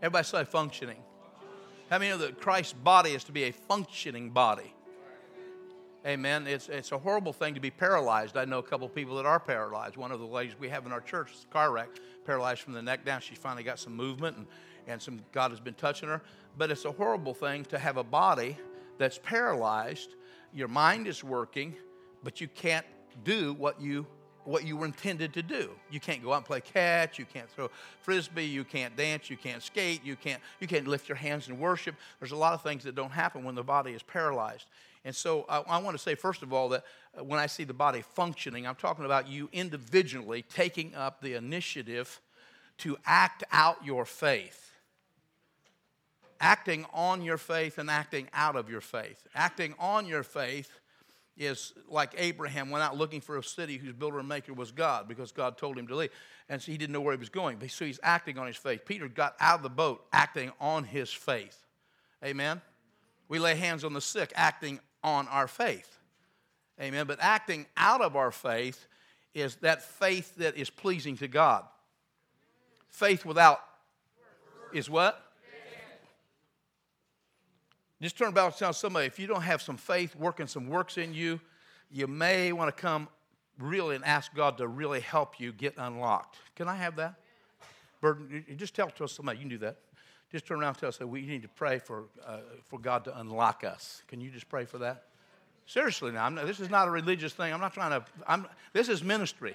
Everybody say functioning. How many know that Christ's body is to be a functioning body? Amen. It's, it's a horrible thing to be paralyzed. I know a couple people that are paralyzed. One of the ladies we have in our church, car wreck, paralyzed from the neck down. She finally got some movement and, and some God has been touching her. But it's a horrible thing to have a body that's paralyzed. Your mind is working, but you can't do what you what you were intended to do. You can't go out and play catch, you can't throw frisbee, you can't dance, you can't skate, you can't you can't lift your hands in worship. There's a lot of things that don't happen when the body is paralyzed. And so I, I want to say first of all that uh, when I see the body functioning, I'm talking about you individually taking up the initiative to act out your faith. Acting on your faith and acting out of your faith. Acting on your faith is like Abraham went out looking for a city whose builder and maker was God because God told him to leave. And so he didn't know where he was going. But So he's acting on his faith. Peter got out of the boat acting on his faith. Amen? We lay hands on the sick acting on our faith. Amen? But acting out of our faith is that faith that is pleasing to God. Faith without is what? Just turn about and tell somebody if you don't have some faith working some works in you, you may want to come really and ask God to really help you get unlocked. Can I have that? Burden, just tell, tell somebody, you can do that. Just turn around and tell us that we need to pray for, uh, for God to unlock us. Can you just pray for that? Seriously now, not, this is not a religious thing. I'm not trying to, I'm, this is ministry.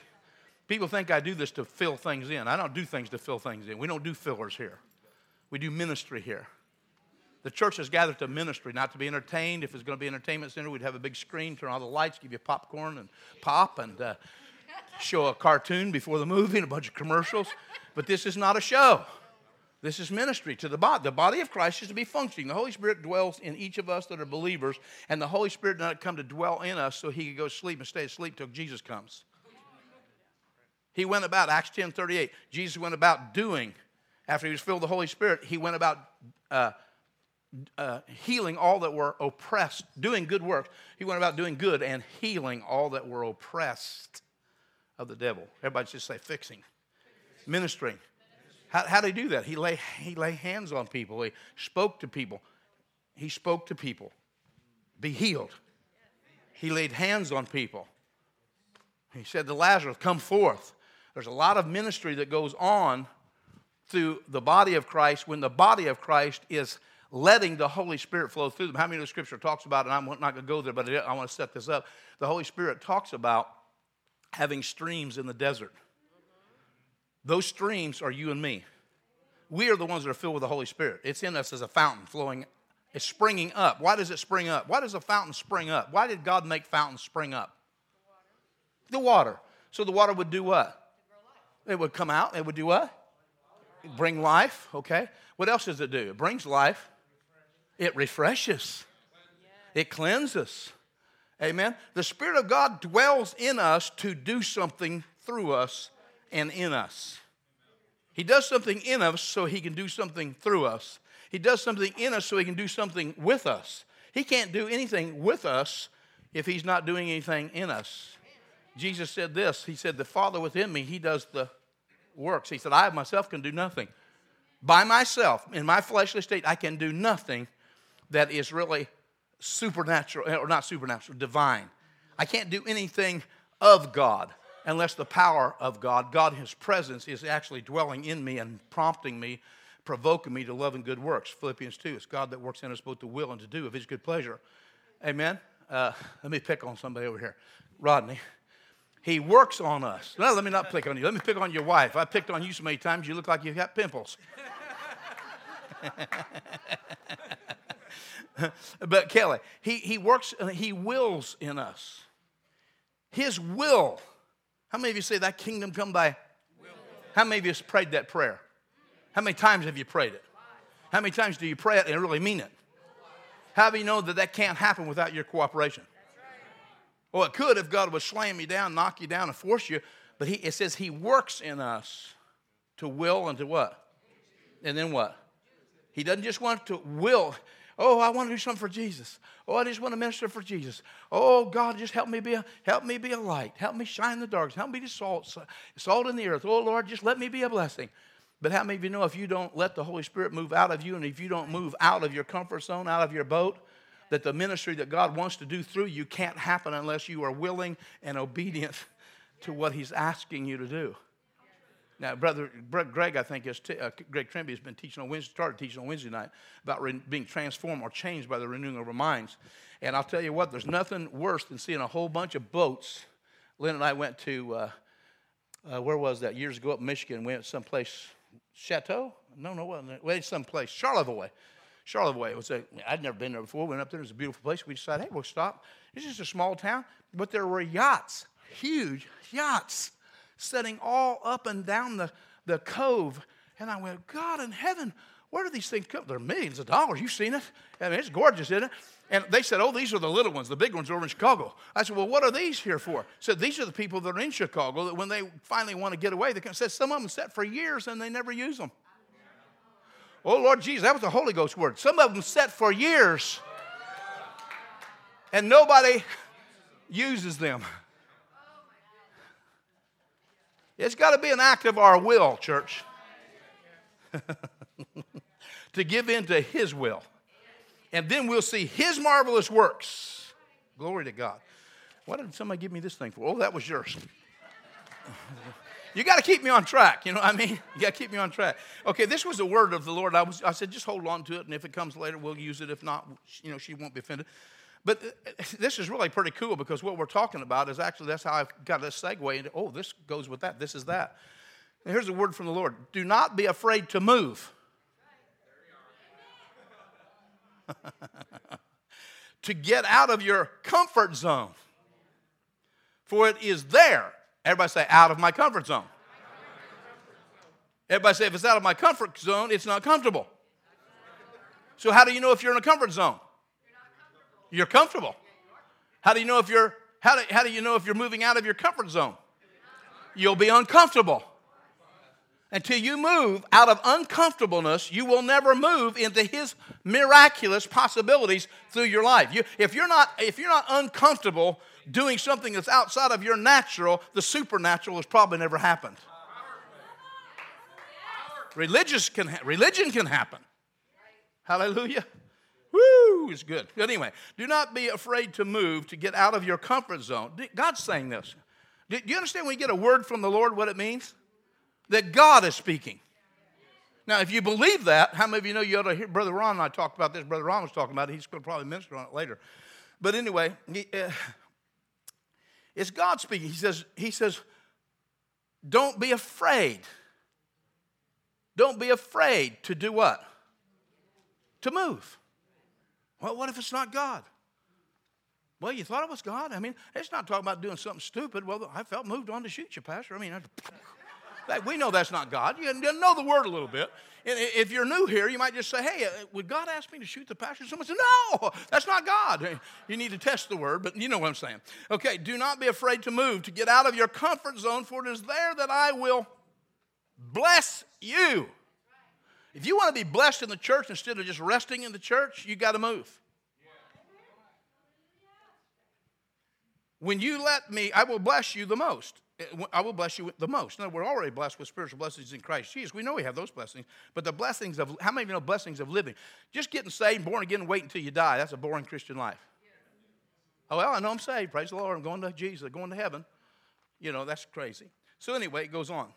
People think I do this to fill things in. I don't do things to fill things in. We don't do fillers here. We do ministry here. The church has gathered to ministry, not to be entertained. If it's going to be an entertainment center, we'd have a big screen, turn all the lights, give you popcorn and pop, and uh, show a cartoon before the movie and a bunch of commercials. But this is not a show. This is ministry to the body. The body of Christ is to be functioning. The Holy Spirit dwells in each of us that are believers, and the Holy Spirit did not come to dwell in us so he could go sleep and stay asleep till Jesus comes. He went about, Acts 10 38, Jesus went about doing, after he was filled with the Holy Spirit, he went about uh, uh, healing all that were oppressed, doing good work. He went about doing good and healing all that were oppressed of the devil. Everybody just say fixing, ministering. How, how did he do that? He lay, he lay hands on people, he spoke to people. He spoke to people. Be healed. He laid hands on people. He said to Lazarus, Come forth. There's a lot of ministry that goes on through the body of Christ when the body of Christ is letting the Holy Spirit flow through them. How many of the scripture talks about, and I'm not going to go there, but I want to set this up. The Holy Spirit talks about having streams in the desert. Those streams are you and me. We are the ones that are filled with the Holy Spirit. It's in us as a fountain flowing, it's springing up. Why does it spring up? Why does a fountain spring up? Why did God make fountains spring up? The water. The water. So the water would do what? It would come out. It would do what? Bring life, okay? What else does it do? It brings life. It refreshes, it cleanses. Amen. The Spirit of God dwells in us to do something through us and in us. He does something in us so he can do something through us. He does something in us so he can do something with us. He can't do anything with us if he's not doing anything in us. Jesus said this He said, The Father within me, he does the works. He said, I myself can do nothing. By myself, in my fleshly state, I can do nothing that is really supernatural, or not supernatural, divine. I can't do anything of God unless the power of God, God, His presence, is actually dwelling in me and prompting me, provoking me to love and good works. Philippians 2, it's God that works in us both to will and to do of His good pleasure. Amen? Uh, let me pick on somebody over here. Rodney. He works on us. No, let me not pick on you. Let me pick on your wife. I picked on you so many times you look like you've got pimples. but Kelly, he, he works, he wills in us. His will. How many of you say that kingdom come by? Will. How many of you have prayed that prayer? How many times have you prayed it? How many times do you pray it and really mean it? How do you know that that can't happen without your cooperation? Well, it could if God would slam you down, knock you down, and force you. But he, it says He works in us to will and to what? And then what? He doesn't just want to will. Oh, I want to do something for Jesus. Oh, I just want to minister for Jesus. Oh, God, just help me be a help me be a light. Help me shine in the darkness. Help me be salt, salt in the earth. Oh, Lord, just let me be a blessing. But how many of you know if you don't let the Holy Spirit move out of you and if you don't move out of your comfort zone, out of your boat, that the ministry that God wants to do through you can't happen unless you are willing and obedient to what He's asking you to do. Now, brother Greg, I think, is t- uh, Greg Trimby has been teaching on Wednesday, started teaching on Wednesday night about re- being transformed or changed by the renewing of our minds. And I'll tell you what, there's nothing worse than seeing a whole bunch of boats. Lynn and I went to, uh, uh, where was that? Years ago up Michigan. We went someplace, Chateau? No, no, wasn't it? Went someplace, Charlevoix. Charlevoix. It was a, I'd never been there before. We went up there. It was a beautiful place. We decided, hey, we'll stop. It's just a small town, but there were yachts, huge yachts, setting all up and down the, the cove. And I went, God in heaven, where do these things come? They're millions of dollars. You've seen it? I mean, it's gorgeous, isn't it? And they said, Oh, these are the little ones. The big ones are over in Chicago. I said, Well, what are these here for? Said, These are the people that are in Chicago that when they finally want to get away, they can say some of them set for years and they never use them. Oh, Lord Jesus, that was the Holy Ghost word. Some of them set for years and nobody uses them. It's got to be an act of our will, church, to give in to His will. And then we'll see His marvelous works. Glory to God. Why did somebody give me this thing for? Oh, that was yours. You got to keep me on track. You know what I mean? You got to keep me on track. Okay, this was the word of the Lord. I, was, I said, just hold on to it, and if it comes later, we'll use it. If not, you know, she won't be offended. But uh, this is really pretty cool because what we're talking about is actually that's how I've got this segue into, oh, this goes with that. This is that. And here's a word from the Lord Do not be afraid to move. to get out of your comfort zone. For it is there Everybody say, out of my comfort zone. Everybody say, if it's out of my comfort zone, it's not comfortable. So, how do you know if you're in a comfort zone? You're comfortable. How do you know if you're how do, how do you know if you're moving out of your comfort zone? You'll be uncomfortable. Until you move out of uncomfortableness, you will never move into his miraculous possibilities through your life. You, if, you're not, if you're not uncomfortable doing something that's outside of your natural, the supernatural has probably never happened. Religious can ha- religion can happen. Hallelujah. Woo, it's good. But anyway, do not be afraid to move to get out of your comfort zone. God's saying this. Do you understand when you get a word from the Lord what it means? That God is speaking. Now, if you believe that, how many of you know you ought to hear Brother Ron and I talked about this? Brother Ron was talking about it. He's going to probably minister on it later. But anyway, he, uh, it's God speaking. He says, he says, don't be afraid. Don't be afraid to do what? To move. Well, what if it's not God? Well, you thought it was God? I mean, it's not talking about doing something stupid. Well, I felt moved on to shoot you, Pastor. I mean, we know that's not God. You know the word a little bit. If you're new here, you might just say, hey, uh, would God ask me to shoot the pastor? Someone said, no, that's not God. You need to test the word, but you know what I'm saying. Okay, do not be afraid to move, to get out of your comfort zone, for it is there that I will bless you. If you want to be blessed in the church instead of just resting in the church, you got to move. When you let me, I will bless you the most. Eh, I will bless you the most. No, we're already blessed with spiritual blessings in Christ Jesus. We know we have those blessings, but the blessings of how many of you know blessings of living? Just getting saved, born again, wait until you die. That's a boring Christian life. Oh well, I know I'm saved. Praise the Lord. I'm going to Jesus. I'm going to heaven. You know that's crazy. So anyway, it goes on.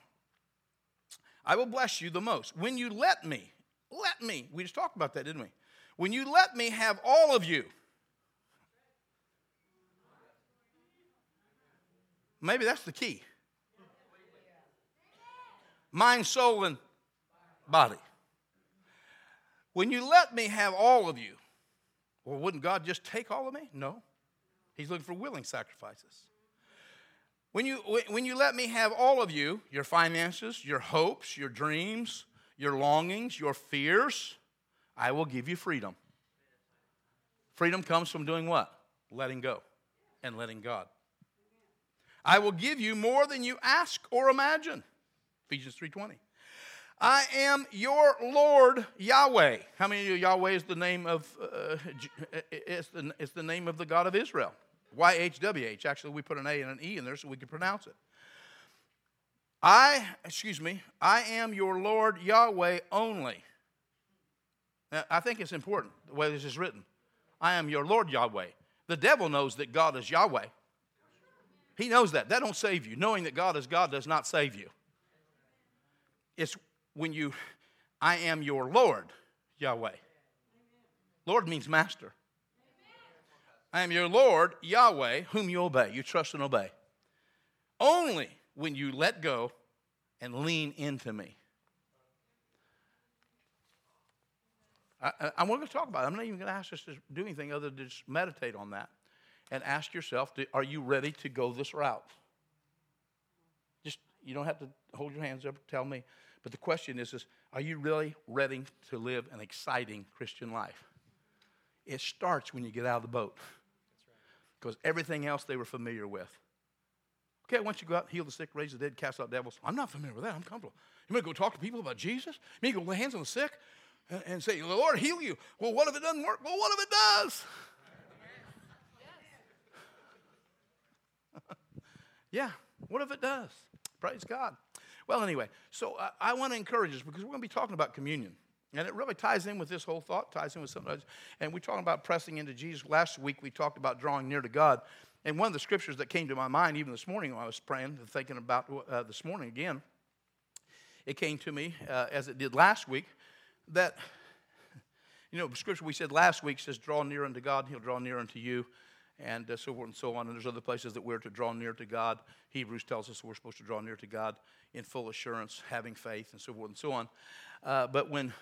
I will bless you the most when you let me. Let me. We just talked about that, didn't we? When you let me have all of you. Maybe that's the key mind, soul, and body. When you let me have all of you, well, wouldn't God just take all of me? No. He's looking for willing sacrifices. When you, when you let me have all of you, your finances, your hopes, your dreams, your longings, your fears, I will give you freedom. Freedom comes from doing what? Letting go and letting God. I will give you more than you ask or imagine. Ephesians 3:20. I am your Lord Yahweh. How many of you Yahweh is the name of uh, it's, the, it's the name of the God of Israel? YHWH. Actually, we put an A and an E in there so we can pronounce it. I, excuse me, I am your Lord Yahweh only. Now, I think it's important the way this is written. I am your Lord Yahweh. The devil knows that God is Yahweh. He knows that. That don't save you. Knowing that God is God does not save you. It's when you, I am your Lord Yahweh. Lord means master. I am your Lord Yahweh, whom you obey. You trust and obey. Only when you let go and lean into me. I, I, I'm going to talk about it. I'm not even going to ask us to do anything other than just meditate on that and ask yourself are you ready to go this route? Just, you don't have to hold your hands up, tell me. But the question is, is are you really ready to live an exciting Christian life? It starts when you get out of the boat. Because everything else they were familiar with. Okay, once you go out, and heal the sick, raise the dead, cast out devils. I'm not familiar with that. I'm comfortable. You may go talk to people about Jesus? You may go lay hands on the sick and, and say, Lord heal you. Well, what if it doesn't work? Well, what if it does? Yeah, what if it does? Praise God. Well, anyway, so I, I want to encourage us because we're going to be talking about communion. And it really ties in with this whole thought, ties in with something else. And we're talking about pressing into Jesus. Last week we talked about drawing near to God. And one of the scriptures that came to my mind, even this morning when I was praying and thinking about uh, this morning again, it came to me, uh, as it did last week, that, you know, the scripture we said last week says, draw near unto God, and he'll draw near unto you, and uh, so forth and so on. And there's other places that we're to draw near to God. Hebrews tells us we're supposed to draw near to God in full assurance, having faith, and so forth and so on. Uh, but when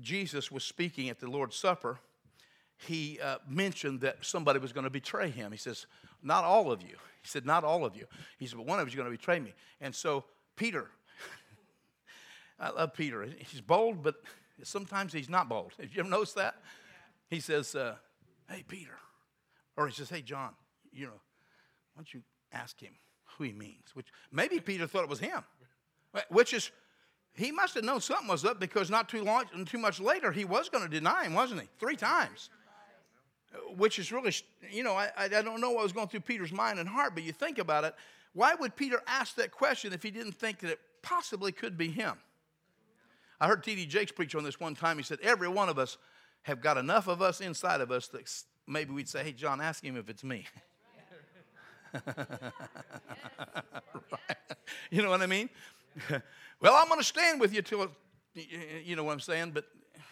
Jesus was speaking at the Lord's Supper, he uh, mentioned that somebody was going to betray him. He says, Not all of you. He said, Not all of you. He said, But one of you is going to betray me. And so Peter, I love Peter. He's bold, but sometimes he's not bold. Have you ever noticed that? He says, uh, Hey, Peter. Or he says, Hey, John, you know, why don't you ask him who he means? Which maybe Peter thought it was him, which is he must have known something was up because not too long, too much later, he was going to deny him, wasn't he? Three times. Which is really, you know, I, I don't know what was going through Peter's mind and heart, but you think about it. Why would Peter ask that question if he didn't think that it possibly could be him? I heard T.D. Jakes preach on this one time. He said, Every one of us have got enough of us inside of us that maybe we'd say, Hey, John, ask him if it's me. right. You know what I mean? well, I'm going to stand with you till, you know what I'm saying? But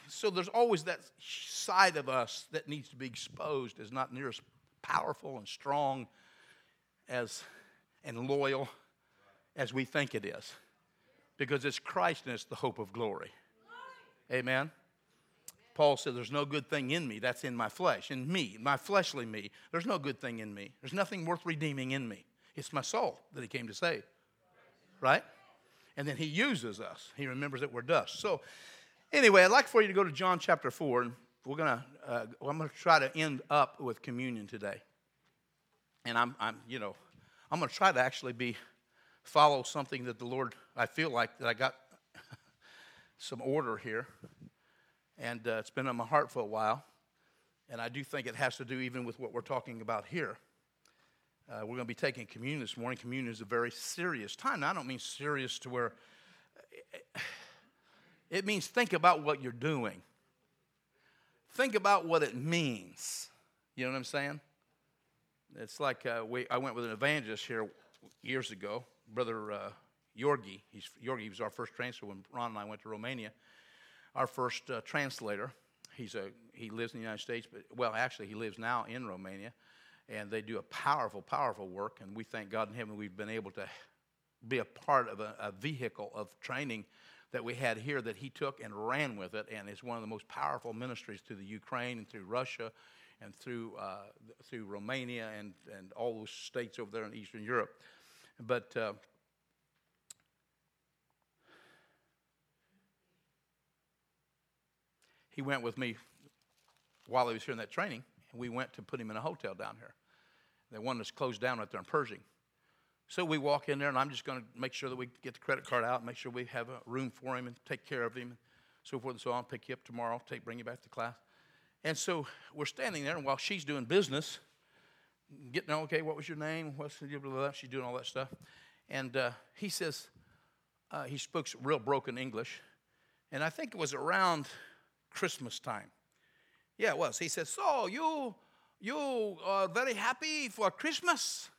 so there's always that side of us that needs to be exposed as not near as powerful and strong as and loyal as we think it is. Because it's Christ and it's the hope of glory. Amen. Paul said, There's no good thing in me. That's in my flesh. In me, my fleshly me. There's no good thing in me. There's nothing worth redeeming in me. It's my soul that he came to save. Right? and then he uses us. He remembers that we're dust. So, anyway, I'd like for you to go to John chapter 4, and we're gonna, uh, I'm going to try to end up with communion today. And I'm, I'm, you know, I'm going to try to actually be, follow something that the Lord, I feel like that I got some order here. And uh, it's been on my heart for a while. And I do think it has to do even with what we're talking about here. Uh, we're going to be taking communion this morning. Communion is a very serious time. Now, I don't mean serious to where it means think about what you're doing. Think about what it means. You know what I'm saying? It's like uh, we, I went with an evangelist here years ago, Brother uh, Yorgi. He's, Yorgi was our first transfer when Ron and I went to Romania. Our first uh, translator. He's a, he lives in the United States, but well, actually, he lives now in Romania and they do a powerful, powerful work. And we thank God in heaven we've been able to be a part of a, a, vehicle of training that we had here that he took and ran with it. And it's one of the most powerful ministries to the Ukraine and through Russia and through, uh, through Romania and, and all those states over there in Eastern Europe. But uh, he went with me while he was here in that training and we went to put him in a hotel down here. The one that's closed down right there in Pershing. So we walk in there, and I'm just going to make sure that we get the credit card out, make sure we have a room for him, and take care of him, and so forth and so on. Pick you up tomorrow, take bring you back to class. And so we're standing there, and while she's doing business, getting okay, what was your name? What's the blah, blah, blah, she's doing all that stuff, and uh, he says, uh, he speaks real broken English, and I think it was around Christmas time. Yeah, it was. He said, "So you you are very happy for Christmas?"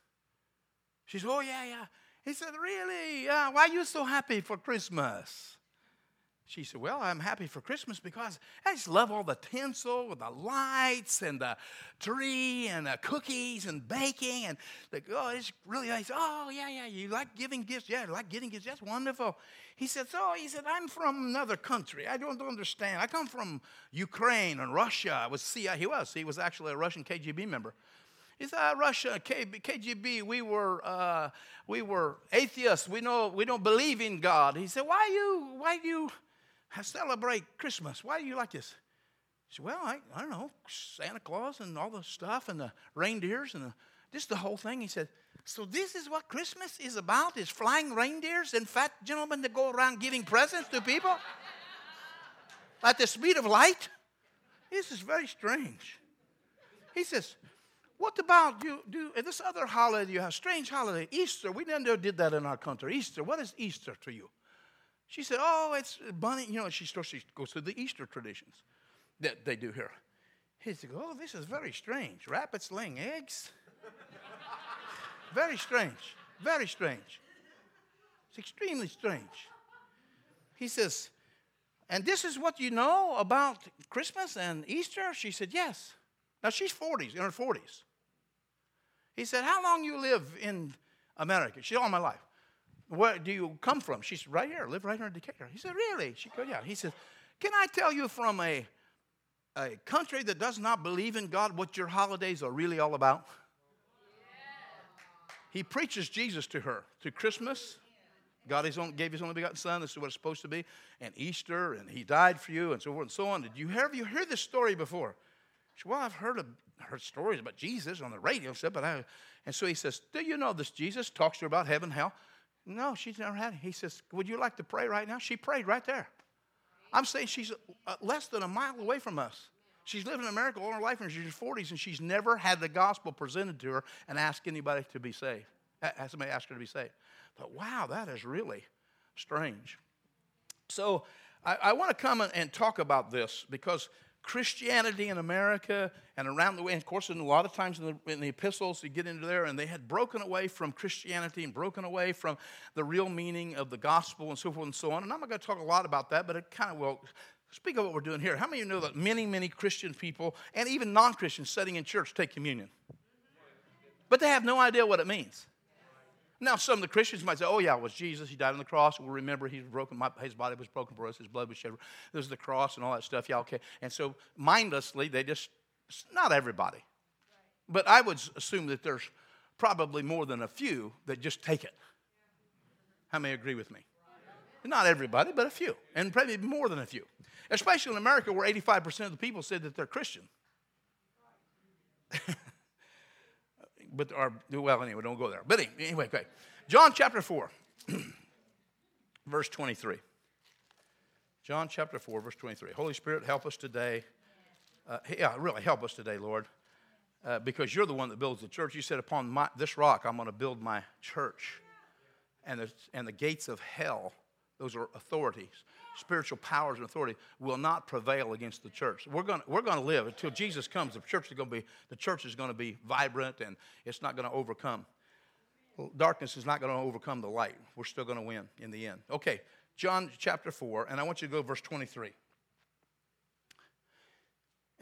She said, "Oh yeah, yeah." He said, "Really? Why are you so happy for Christmas?" She said, Well, I'm happy for Christmas because I just love all the tinsel and the lights and the tree and the cookies and baking. And the, oh, it's really nice. Oh, yeah, yeah. You like giving gifts? Yeah, like getting gifts. That's wonderful. He said, So he said, I'm from another country. I don't understand. I come from Ukraine and Russia. I was CIA. He was. He was actually a Russian KGB member. He said, uh, Russia, KGB, we were, uh, we were atheists. We, know, we don't believe in God. He said, why you, why you celebrate Christmas. Why do you like this? She said, Well, I, I don't know, Santa Claus and all the stuff and the reindeers and the, just the whole thing. He said, So this is what Christmas is about, is flying reindeers and fat gentlemen that go around giving presents to people? At the speed of light? This is very strange. He says, what about you do this other holiday you have? Strange holiday, Easter. We never did that in our country. Easter. What is Easter to you? She said, Oh, it's bunny. You know, she she goes through the Easter traditions that they do here. He said, Oh, this is very strange. Rabbits laying eggs? very strange. Very strange. It's extremely strange. He says, And this is what you know about Christmas and Easter? She said, Yes. Now she's 40s, in her 40s. He said, How long you live in America? She said, All my life. Where do you come from? She said, Right here. Live right here in Decatur. He said, Really? She goes, Yeah. He said, Can I tell you from a, a country that does not believe in God what your holidays are really all about? He preaches Jesus to her through Christmas. God his own, gave his only begotten Son. This is what it's supposed to be. And Easter, and he died for you, and so forth and so on. Did you hear, you heard this story before? She said, Well, I've heard, of, heard stories about Jesus on the radio and but I. And so he says, Do you know this Jesus? Talks to her about heaven, hell. No, she's never had it. He says, Would you like to pray right now? She prayed right there. I'm saying she's uh, less than a mile away from us. She's lived in America all her life and she's 40s and she's never had the gospel presented to her and asked anybody to be saved. Has somebody asked her to be saved. But wow, that is really strange. So I, I want to come and talk about this because Christianity in America and around the way. And of course, in a lot of times in the, in the, epistles, you get into there, and they had broken away from Christianity and broken away from the real meaning of the gospel and so forth and so on. And I'm not going to talk a lot about that, but it kind of will speak of what we're doing here. How many of you know that many, many Christian people and even non Christians sitting in church take communion? But they have no idea what it means. Now, some of the Christians might say, oh, yeah, it was Jesus. He died on the cross. We'll remember he was broken. My, his body was broken for us. His blood was shed. There's the cross and all that stuff. Yeah, okay. And so, mindlessly, they just, not everybody. But I would assume that there's probably more than a few that just take it. How many agree with me? Not everybody, but a few. And probably more than a few. Especially in America, where 85% of the people said that they're Christian. but our, well, anyway, don't go there. But anyway, okay. John chapter 4, verse 23. John chapter 4, verse 23. Holy Spirit, help us today. Uh, yeah, really help us today, Lord, uh, because you're the one that builds the church. You said, Upon my, this rock, I'm going to build my church. And the, and the gates of hell, those are authorities, spiritual powers and authority will not prevail against the church. We're going we're gonna live until Jesus comes. The church is going to be the church is going to be vibrant and it's not going to overcome. Darkness is not going to overcome the light. We're still going to win in the end. Okay, John chapter 4, and I want you to go verse 23.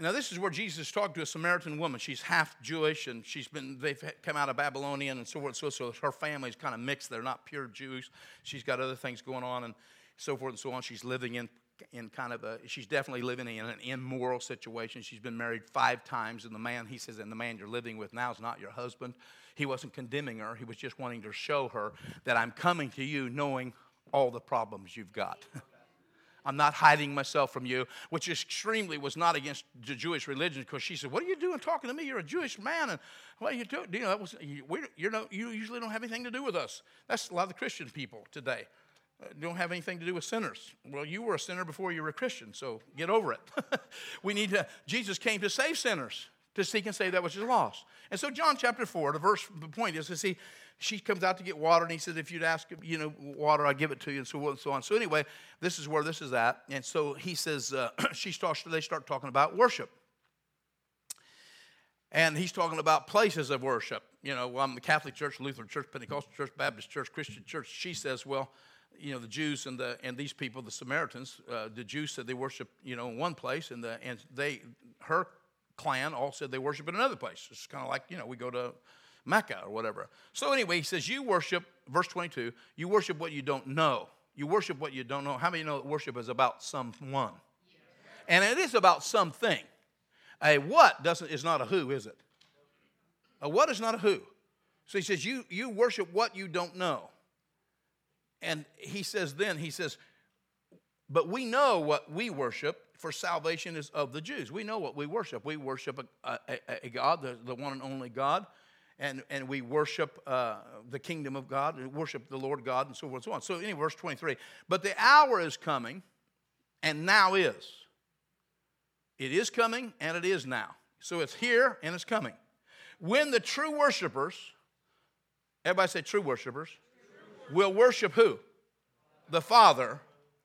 Now, this is where Jesus talked to a Samaritan woman. She's half Jewish, and she's been, they've come out of Babylonian and so forth. So, so her family's kind of mixed. They're not pure Jews. She's got other things going on. And so forth and so on. She's living in in kind of a she's definitely living in an immoral situation. She's been married five times and the man he says and the man you're living with now is not your husband. He wasn't condemning her. He was just wanting to show her that i'm coming to you knowing all the problems you've got. I'm not hiding myself from you which extremely was not against the jewish religion because she said what are you doing talking to me? You're a jewish man and are you doing you know that was you, you know you usually don't have anything to do with us. That's a lot of the christian people today don't have anything to do with sinners. Well, you were a sinner before you were a Christian, so get over it. we need to, Jesus came to save sinners. to seek and save that which is lost. And so, John chapter 4, the verse, the point is to see, she comes out to get water, and he said, If you'd ask, you know, water, I'll give it to you, and so on and so on. So, anyway, this is where this is at. And so he says, uh, she starts, they start talking about worship. And he's talking about places of worship. You know, well, I'm the Catholic Church, Lutheran Church, Pentecostal Church, Baptist Church, Christian Church. She says, well, you know, the Jews and the and these people, the Samaritans, uh, the Jews said they worship, you know, in one place, and the and they her clan all said they worship in another place. It's kind of like you know we go to Mecca or whatever. So anyway, he says you worship. Verse 22. You worship what you don't know. You worship what you don't know. How many know that worship is about someone? And it is about something. A what doesn't is not a who, is it? A what is not a who. So he says you you worship what you don't know. And he says then he says, but we know what we worship for salvation is of the Jews. We know what we worship. We worship a, a, a God, the, the, one and only God, and, and we worship uh, the kingdom of God, and worship the Lord God, and so forth and so on. So, anyway, verse 23. But the hour is coming, and now is. It is coming, and it is now. So it's here, and it's coming. When the true worshipers, everybody say true worshipers, will worship who? The Father,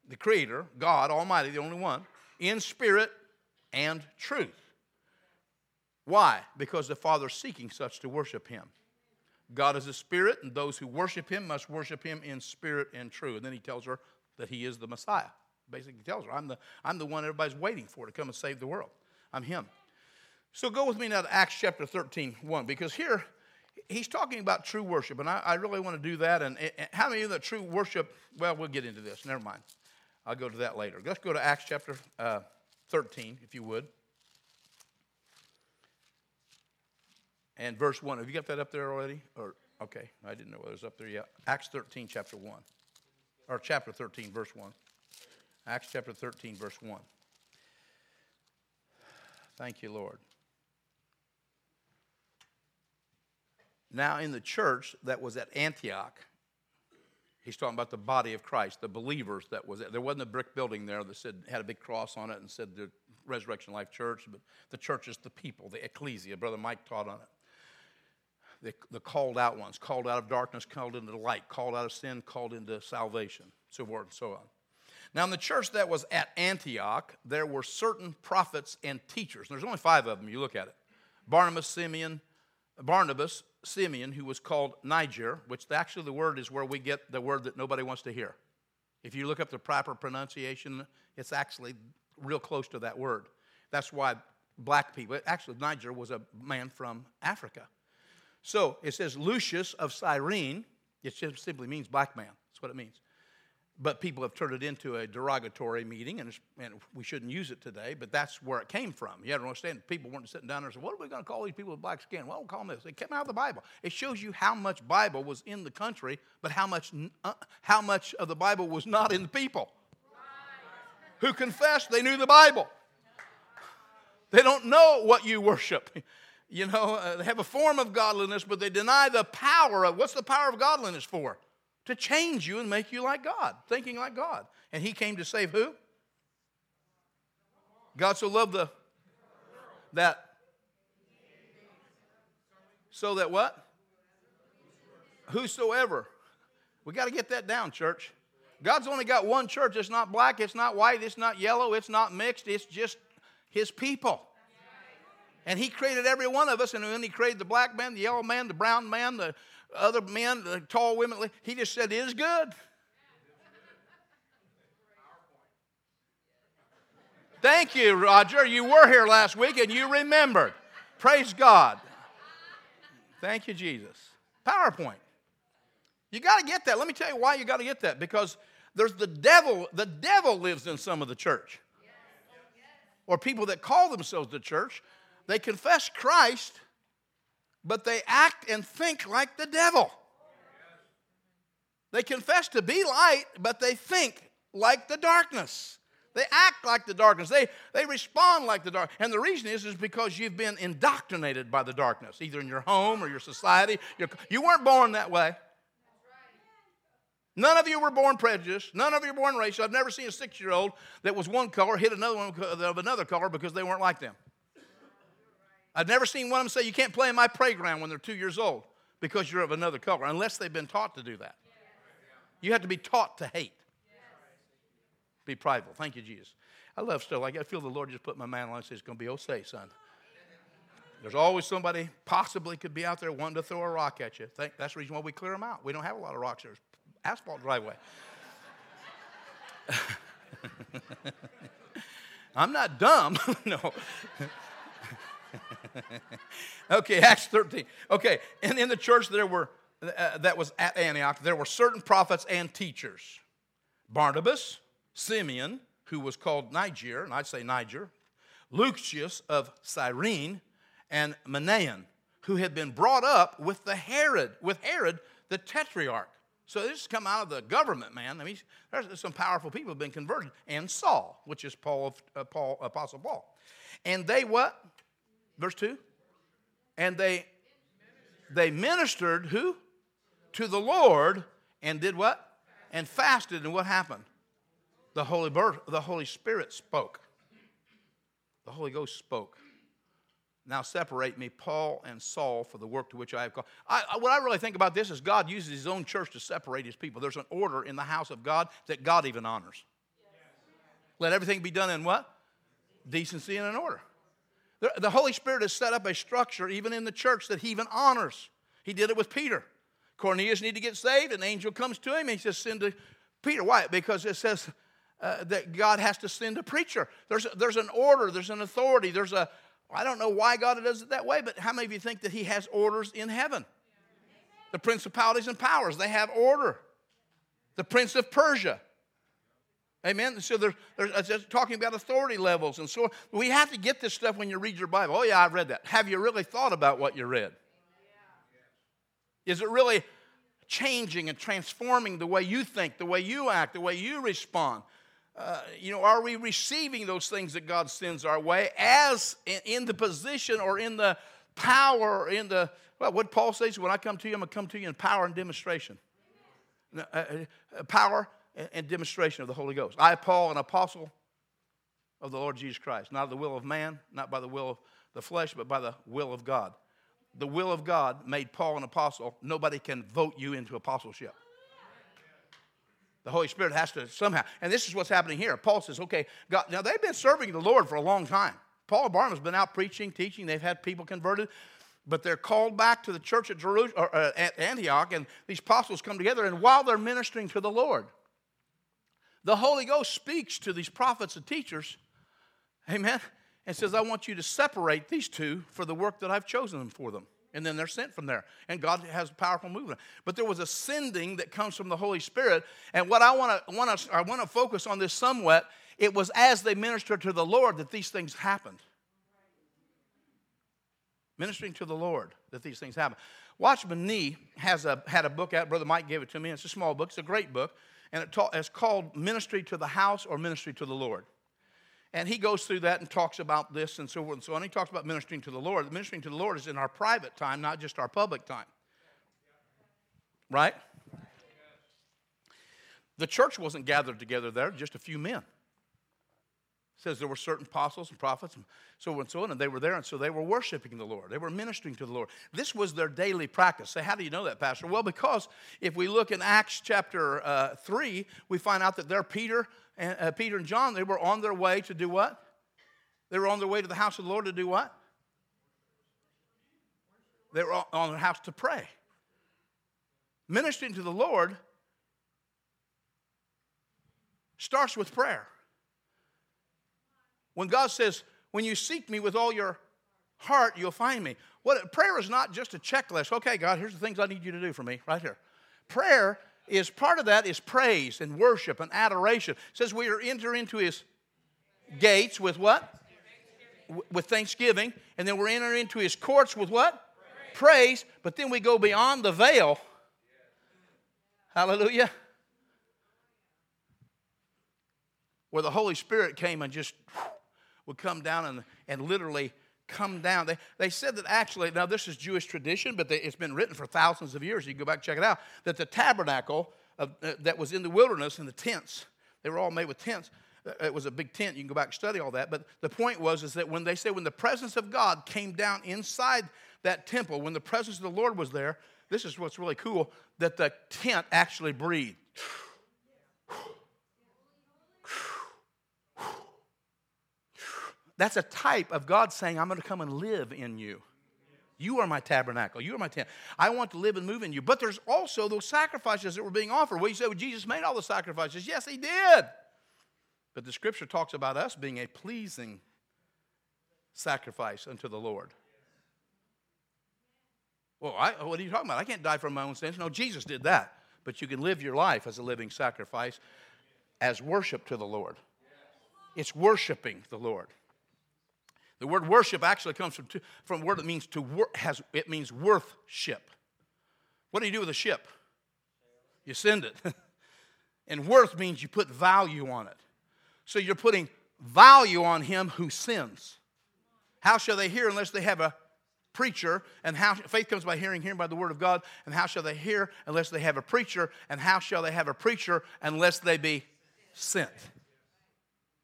the Creator, God Almighty, the only one, in spirit and truth. Why? Because the Father is seeking such to worship Him. God is a spirit, and those who worship Him must worship Him in spirit and truth. And then He tells her that He is the Messiah. Basically, tells her, I'm the, I'm the one everybody's waiting for to come and save the world. I'm Him. So go with me now to Acts chapter 13, 1, because here he's talking about true worship, and I, I really want to do that. And, and, how many of the true worship? Well, we'll get into this. Never mind. I'll go to that later. Let's go to Acts chapter uh, 13, if you would. And verse 1. Have you got that up there already? Or okay, I didn't know it was up there yet. Acts 13, chapter 1. Or chapter 13, verse 1. Acts chapter 13, verse 1. Thank you, Lord. Now, in the church that was at Antioch, he's talking about the body of Christ, the believers that was there. wasn't a brick building there that said had a big cross on it and said the Resurrection Life Church, but the church is the people, the ecclesia. Brother Mike taught on it. The, the called out ones, called out of darkness, called into the light, called out of sin, called into salvation, so forth and so on. Now, in the church that was at Antioch, there were certain prophets and teachers. There's only five of them. You look at it: Barnabas, Simeon, Barnabas, Simeon, who was called Niger, which actually the word is where we get the word that nobody wants to hear. If you look up the proper pronunciation, it's actually real close to that word. That's why black people, actually, Niger was a man from Africa. So it says Lucius of Cyrene, it just simply means black man. That's what it means but people have turned it into a derogatory meeting, and, and, we shouldn't use it today, but that's where it came from. You have to understand, people weren't sitting down there and saying, What are we going to call these people with black skin? Well, we'll call them this. It came out of the Bible. It shows you how much Bible was in the country, but how much, uh, how much of the Bible was not in the people who confessed they knew the Bible. They don't know what you worship. You know, uh, they have a form of godliness, but they deny the power of what's the power of godliness for? To change you and make you like God, thinking like God. And he came to save who? God so loved the that so that what? Whosoever. We got to get that down, church. God's only got one church. It's not black, it's not white, it's not yellow, it's not mixed, it's just his people. And he created every one of us, and then he created the black man, the yellow man, the brown man, the other men, tall women. He just said, It is good. Thank you, Roger. You were here last week and you remembered. Praise God. Thank you, Jesus. PowerPoint. You got to get that. Let me tell you why you got to get that. Because there's the devil. The devil lives in some of the church. Or people that call themselves the church. They confess Christ, but they act and think like the devil. They confess to be light, but they think like the darkness. They act like the darkness. They, they respond like the dark. And the reason is, is because you've been indoctrinated by the darkness, either in your home or your society. Your, you weren't born that way. None of you were born prejudiced. None of you were born racial. I've never seen a six year old that was one color hit another one of another color because they weren't like them. I've never seen one of them say, You can't play in my playground when they're two years old because you're of another color, unless they've been taught to do that. You have to be taught to hate. Be prideful. Thank you, Jesus. I love stuff like I feel the Lord just put my man on and says, It's going to be okay, son. There's always somebody possibly could be out there wanting to throw a rock at you. That's the reason why we clear them out. We don't have a lot of rocks. There's asphalt driveway. I'm not dumb. no. okay, Acts 13. Okay, and in the church there were uh, that was at Antioch, there were certain prophets and teachers. Barnabas, Simeon, who was called Niger, and I'd say Niger, Lucius of Cyrene, and Manaen, who had been brought up with the Herod, with Herod the tetrarch. So this has come out of the government, man. I mean, there's some powerful people have been converted, and Saul, which is Paul, uh, Paul, Apostle Paul, and they what? Verse two, and they they ministered who to the Lord and did what? And fasted, and what happened? The Holy Birth, the Holy Spirit spoke. The Holy Ghost spoke. Now separate me, Paul and Saul, for the work to which I have called. I, what I really think about this is God uses his own church to separate his people. There's an order in the house of God that God even honors. Let everything be done in what? Decency and in order. The, Holy Spirit has set up a structure, even in the church, that he even honors. He did it with Peter. Cornelius needed to get saved. An angel comes to him and he says, Send to Peter. Why? Because it says uh, that God has to send a preacher. There's, there's an order, there's an authority, there's a, I don't know why God does it that way, but how many of you think that He has orders in heaven? The principalities and powers, they have order. The prince of Persia. Amen. So there's, there's talking about authority levels and so we have to get this stuff when you read your Bible. Oh yeah, I've read that. Have you really thought about what you read? Is it really changing and transforming the way you think, the way you act, the way you respond? Uh, you know, are we receiving those things that God sends our way as in, in the position or in the power or in the, well, what Paul says, when I come to you, I'm going to come to you in power and demonstration. Uh, uh, uh, power and, demonstration of the Holy Ghost. I, Paul, an apostle of the Lord Jesus Christ, not of the will of man, not by the will of the flesh, but by the will of God. The will of God made Paul an apostle. Nobody can vote you into apostleship. The Holy Spirit has to somehow. And this is what's happening here. Paul says, okay, God, now they've been serving the Lord for a long time. Paul and Barnabas have been out preaching, teaching. They've had people converted. But they're called back to the church at, Jerusalem, or, uh, at Antioch, and these apostles come together. And while they're ministering to the Lord, the Holy Ghost speaks to these prophets and teachers, amen, and says, I want you to separate these two for the work that I've chosen them for them and then they're sent from there. And God has a powerful movement. But there was a sending that comes from the Holy Spirit. And what I want to want to I want to focus on this somewhat. It was as they ministered to the Lord that these things happened. Ministering to the Lord that these things happen. Watchman Nee has a, had a book out. Brother Mike gave it to me. It's a small book. It's a great book. And it ta- it's called Ministry to the House or Ministry to the Lord. And he goes through that and talks about this and so forth and so on. He talks about ministering to the Lord. The ministering to the Lord is in our private time, not just our public time. Right? The church wasn't gathered together there, just a few men. Says there were certain apostles and prophets and so on and so on, and they were there, and so they were worshiping the Lord. They were ministering to the Lord. This was their daily practice. Say, how do you know that, Pastor? Well, because if we look in Acts chapter uh, 3, we find out that there Peter, and, uh, Peter and John, they were on their way to do what? They were on their way to the house of the Lord to do what? They were on their house to pray. Ministering to the Lord starts with prayer. When God says, when you seek me with all your heart, you'll find me. What prayer is not just a checklist. Okay, God, here's the things I need you to do for me, right here. Prayer is part of that is praise and worship and adoration. It says we are enter into his gates with what? With thanksgiving. And then we're enter into his courts with what? Praise. But then we go beyond the veil. Hallelujah. Where the Holy Spirit came and just would come down and, and literally come down. They, they said that actually, now this is Jewish tradition, but they, it's been written for thousands of years. You go back and check it out. That the tabernacle of, uh, that was in the wilderness in the tents, they were all made with tents. it was a big tent. You can go back and study all that. But the point was is that when they say when the presence of God came down inside that temple, when the presence of the Lord was there, this is what's really cool, that the tent actually breathed. That's a type of God saying, I'm going to come and live in you. You are my tabernacle. You are my tent. I want to live and move in you. But there's also those sacrifices that were being offered. Well, you say, well, Jesus made all the sacrifices. Yes, he did. But the scripture talks about us being a pleasing sacrifice unto the Lord. Well, I, what are you talking about? I can't die for my own sins. No, Jesus did that. But you can live your life as a living sacrifice as worship to the Lord. It's worshiping the Lord. The word worship actually comes from, two, from a word that means to wor- has it means worthship. What do you do with a ship? You send it. and worth means you put value on it. So you're putting value on him who sins. How shall they hear unless they have a preacher? And how faith comes by hearing, hearing by the word of God. And how shall they hear unless they have a preacher? And how shall they have a preacher unless they be sent?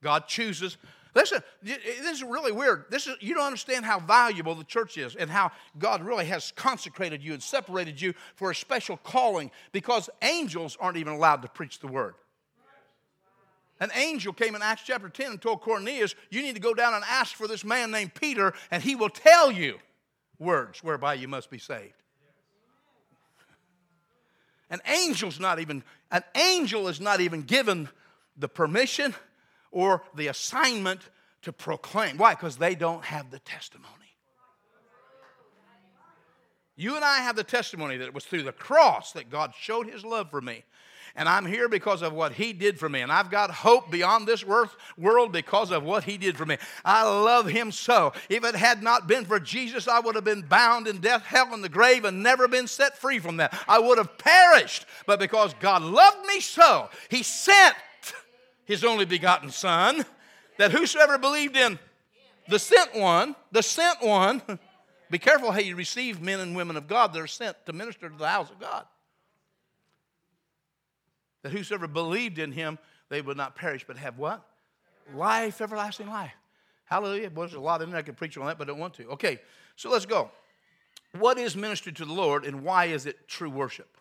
God chooses Listen, this is really weird. This is, you don't understand how valuable the church is and how God really has consecrated you and separated you for a special calling because angels aren't even allowed to preach the word. An angel came in Acts chapter 10 and told Cornelius, You need to go down and ask for this man named Peter, and he will tell you words whereby you must be saved. An angel's not even, an angel is not even given the permission or the assignment to proclaim. Why? Because they don't have the testimony. You and I have the testimony that it was through the cross that God showed his love for me. And I'm here because of what he did for me. And I've got hope beyond this world because of what he did for me. I love him so. If it had not been for Jesus, I would have been bound in death, hell, and the grave and never been set free from that. I would have perished. But because God loved me so, he sent his only begotten Son, that whosoever believed in the sent one, the sent one, be careful how you receive men and women of God that are sent to minister to the house of God. That whosoever believed in him, they would not perish, but have what? Life, everlasting life. Hallelujah. Well, there's a lot in there I could preach on that, but I don't want to. Okay, so let's go. What is ministry to the Lord and why is it true worship?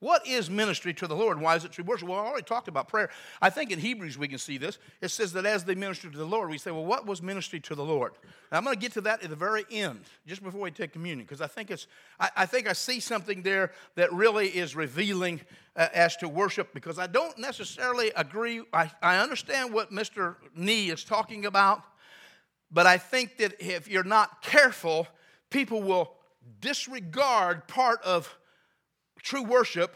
What is ministry to the Lord? Why is it true worship? Well, I already talked about prayer. I think in Hebrews we can see this. It says that as they minister to the Lord, we say, well, what was ministry to the Lord? Now, I'm going to get to that at the very end, just before we take communion, because I think it's, I, I, think I see something there that really is revealing uh, as to worship, because I don't necessarily agree. I, I understand what Mr. Nee is talking about, but I think that if you're not careful, people will disregard part of true worship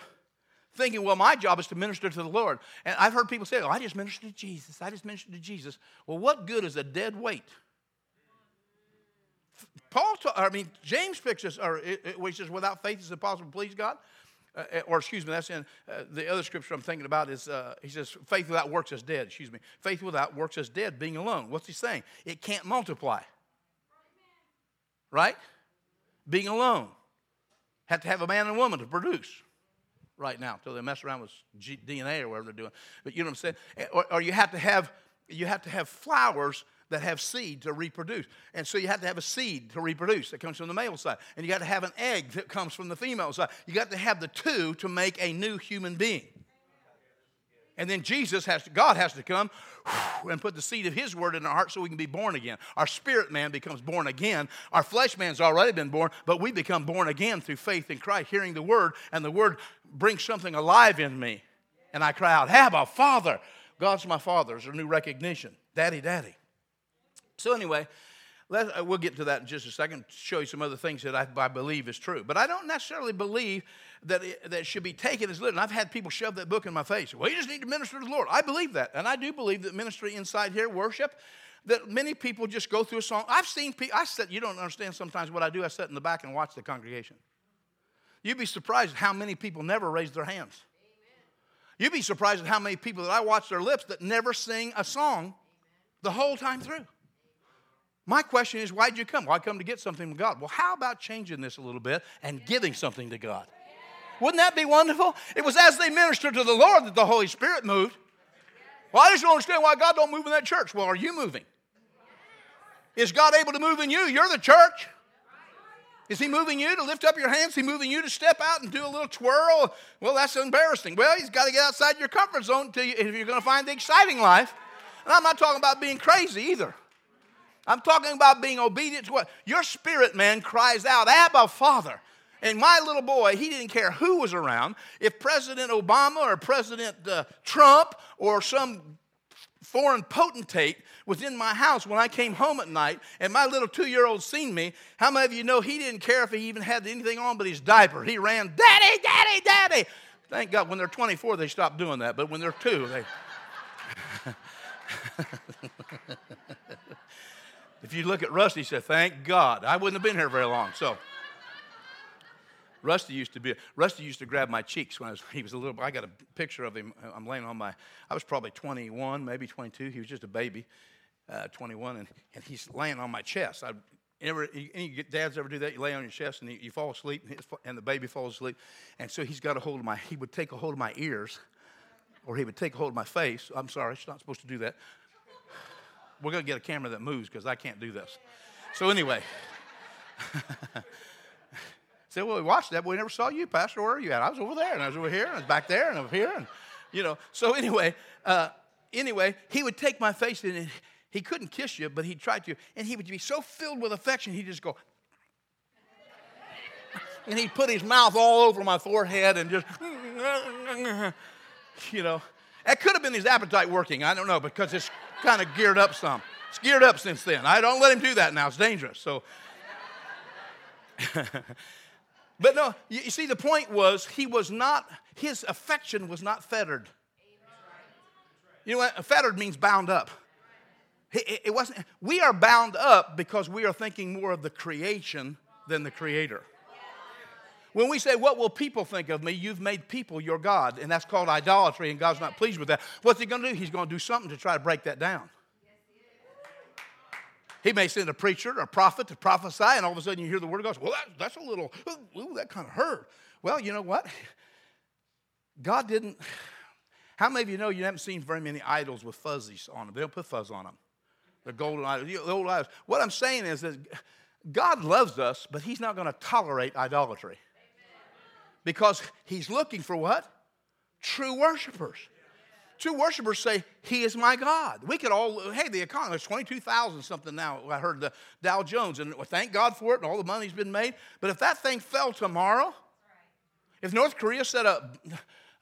thinking, well, my job is to minister to the Lord. And I've heard people say, oh, I just minister to Jesus. I just minister to Jesus. Well, what good is a dead weight? Paul, I mean, James picks us, or he says, without faith it's impossible to please God. Uh, or excuse me, that's in uh, the other scripture I'm thinking about is uh, he says, faith without works is dead. Excuse me. Faith without works is dead, being alone. What's he saying? It can't multiply. Right? Being alone. Have to have a man and a woman to produce right now until they mess around with G- DNA or whatever they're doing. But you know what I'm saying? Eh, or, or you have to have you have to have flowers that have seed to reproduce. And so you have to have a seed to reproduce that comes from the male side. And you got to have an egg that comes from the female side. You got to have the two to make a new human being. And then Jesus has to, God has to come and put the seed of His word in our heart so we can be born again. Our spirit man becomes born again. Our flesh man's already been born, but we become born again through faith in Christ, hearing the word, and the word brings something alive in me. And I cry out, Abba, Father. God's my Father. There's a new recognition. Daddy, Daddy. So, anyway, let, uh, we'll get to that in just a second, show you some other things that I, I believe is true. But I don't necessarily believe that it, that should be taken as literal. I've had people shove that book in my face. Well, you just need to minister to the Lord. I believe that. And I do believe that ministry inside here, worship, that many people just go through a song. I've seen people, I said, you don't understand sometimes what I do. I sit in the back and watch the congregation. You'd be surprised how many people never raise their hands. You'd be surprised at how many people that I watch their lips that never sing a song the whole time through. My question is, why did you come? I come to get something from God. Well, how about changing this a little bit and giving something to God? Wouldn't that be wonderful? It was as they ministered to the Lord that the Holy Spirit moved. Well, I just don't understand why God don't move in that church. Well, are you moving? Is God able to move in you? You're the church. Is he moving you to lift up your hands? Is he moving you to step out and do a little twirl? Well, that's embarrassing. Well, he's got to get outside your comfort zone if you're going to find the exciting life. And I'm not talking about being crazy either. I'm talking about being obedient to what? Your spirit man cries out, Abba, Father. And my little boy, he didn't care who was around. If President Obama or President uh, Trump or some foreign potentate was in my house when I came home at night and my little two year old seen me, how many of you know he didn't care if he even had anything on but his diaper? He ran, Daddy, Daddy, Daddy. Thank God when they're 24, they stop doing that, but when they're two, they. if you look at Rusty, he said, Thank God. I wouldn't have been here very long. So. Rusty used to be, Rusty used to grab my cheeks when I was, he was a little, I got a picture of him. I'm laying on my, I was probably 21, maybe 22. He was just a baby, uh, 21, and, and he's laying on my chest. I, Ever, any dads ever do that? You lay on your chest and you, you fall asleep, and the baby falls asleep. And so he's got a hold of my, he would take a hold of my ears, or he would take a hold of my face. I'm sorry, she's not supposed to do that. We're going to get a camera that moves because I can't do this. So, anyway. Said, well, we watched that, but we never saw you, Pastor. Where are you at? I was over there, and I was over here, and I was back there, and over here, and you know. So anyway, uh, anyway, he would take my face, and he couldn't kiss you, but he tried to, and he would be so filled with affection, he'd just go, and he'd put his mouth all over my forehead and just, you know. That could have been his appetite working. I don't know because it's kind of geared up some. It's geared up since then. I don't let him do that now. It's dangerous. So. But no, you see, the point was he was not, his affection was not fettered. You know what? Fettered means bound up. It wasn't, we are bound up because we are thinking more of the creation than the creator. When we say, What will people think of me? You've made people your God, and that's called idolatry, and God's not pleased with that. What's He going to do? He's going to do something to try to break that down. He may send a preacher or a prophet to prophesy, and all of a sudden you hear the word of God. Well, that, that's a little, ooh, that kind of hurt. Well, you know what? God didn't. How many of you know you haven't seen very many idols with fuzzies on them? They don't put fuzz on them. They're golden idols. The old idols. What I'm saying is that God loves us, but He's not going to tolerate idolatry. Because He's looking for what? True worshipers. Two worshipers say, He is my God. We could all, hey, the economy, there's 22,000 something now. I heard the Dow Jones, and thank God for it, and all the money's been made. But if that thing fell tomorrow, if North Korea set a,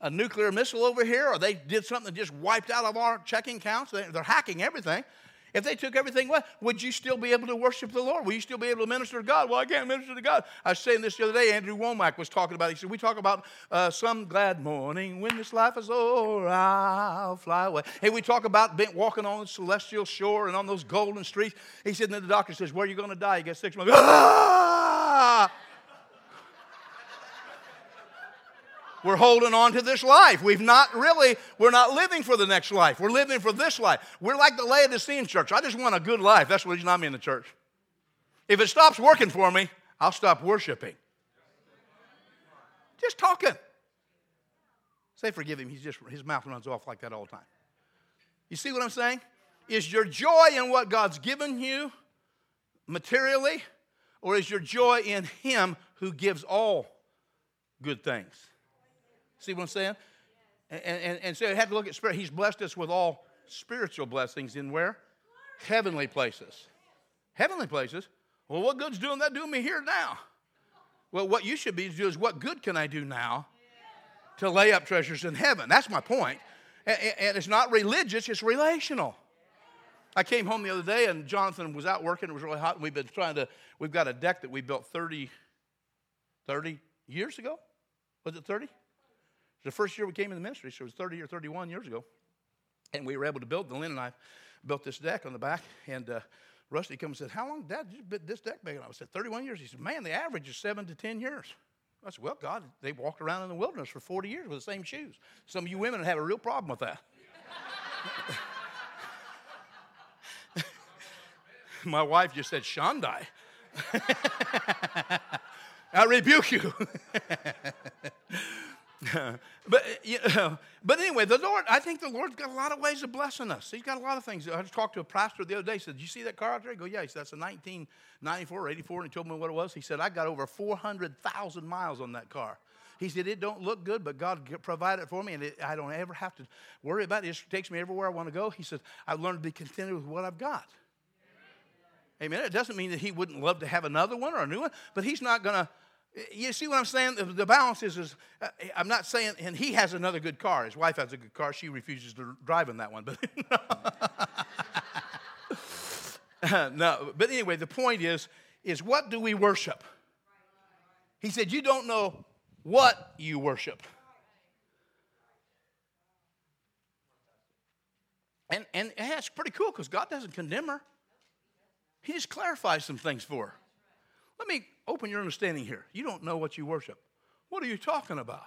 a nuclear missile over here, or they did something that just wiped out of our checking accounts, they're hacking everything. If they took everything away, would you still be able to worship the Lord? Will you still be able to minister to God? Well, I can't minister to God. I was saying this the other day. Andrew Wommack was talking about it. He said, We talk about uh, some glad morning when this life is over, I'll fly away. Hey, we talk about walking on the celestial shore and on those golden streets. He said, and then the doctor says, Where are you going to die? You got six months. Ah! We're holding on to this life. We've not really, we're not living for the next life. We're living for this life. We're like the Laodicean church. I just want a good life. That's the reason I'm in the church. If it stops working for me, I'll stop worshiping. Just talking. Say, forgive him. He's just, his mouth runs off like that all the time. You see what I'm saying? Is your joy in what God's given you materially, or is your joy in Him who gives all good things? See what I'm saying? And, and, and so you have to look at spirit. He's blessed us with all spiritual blessings in where? Heavenly places. Heavenly places. Well, what good's doing that doing me here now? Well, what you should be doing is what good can I do now to lay up treasures in heaven? That's my point. And, and it's not religious, it's relational. I came home the other day and Jonathan was out working. It was really hot. And we've been trying to, we've got a deck that we built 30, 30 years ago. Was it 30? The first year we came in the ministry, so it was 30 or 31 years ago. And we were able to build, the Lynn and I built this deck on the back. And uh, Rusty comes and said, How long, Dad, did you build this deck enough? I said, 31 years. He said, Man, the average is seven to 10 years. I said, Well, God, they walked around in the wilderness for 40 years with the same shoes. Some of you women have a real problem with that. My wife just said, Shandai. I rebuke you. but, you know, but anyway, the Lord, I think the Lord's got a lot of ways of blessing us. He's got a lot of things. I just talked to a pastor the other day. He said, Did you see that car out there? I go, Yeah. He said, That's a 1994 or 84. And he told me what it was. He said, I got over 400,000 miles on that car. He said, It don't look good, but God provided it for me, and it, I don't ever have to worry about it. It takes me everywhere I want to go. He said, I've learned to be contented with what I've got. Amen. It doesn't mean that he wouldn't love to have another one or a new one, but he's not going to. You see what I'm saying? The, balance is, is uh, I'm not saying, and he has another good car. His wife has a good car. She refuses to drive in that one. But no. But anyway, the point is, is what do we worship? He said, you don't know what you worship. And, and yeah, it's pretty cool because God doesn't condemn her. He just clarifies some things for her. Let me open your understanding here. You don't know what you worship. What are you talking about?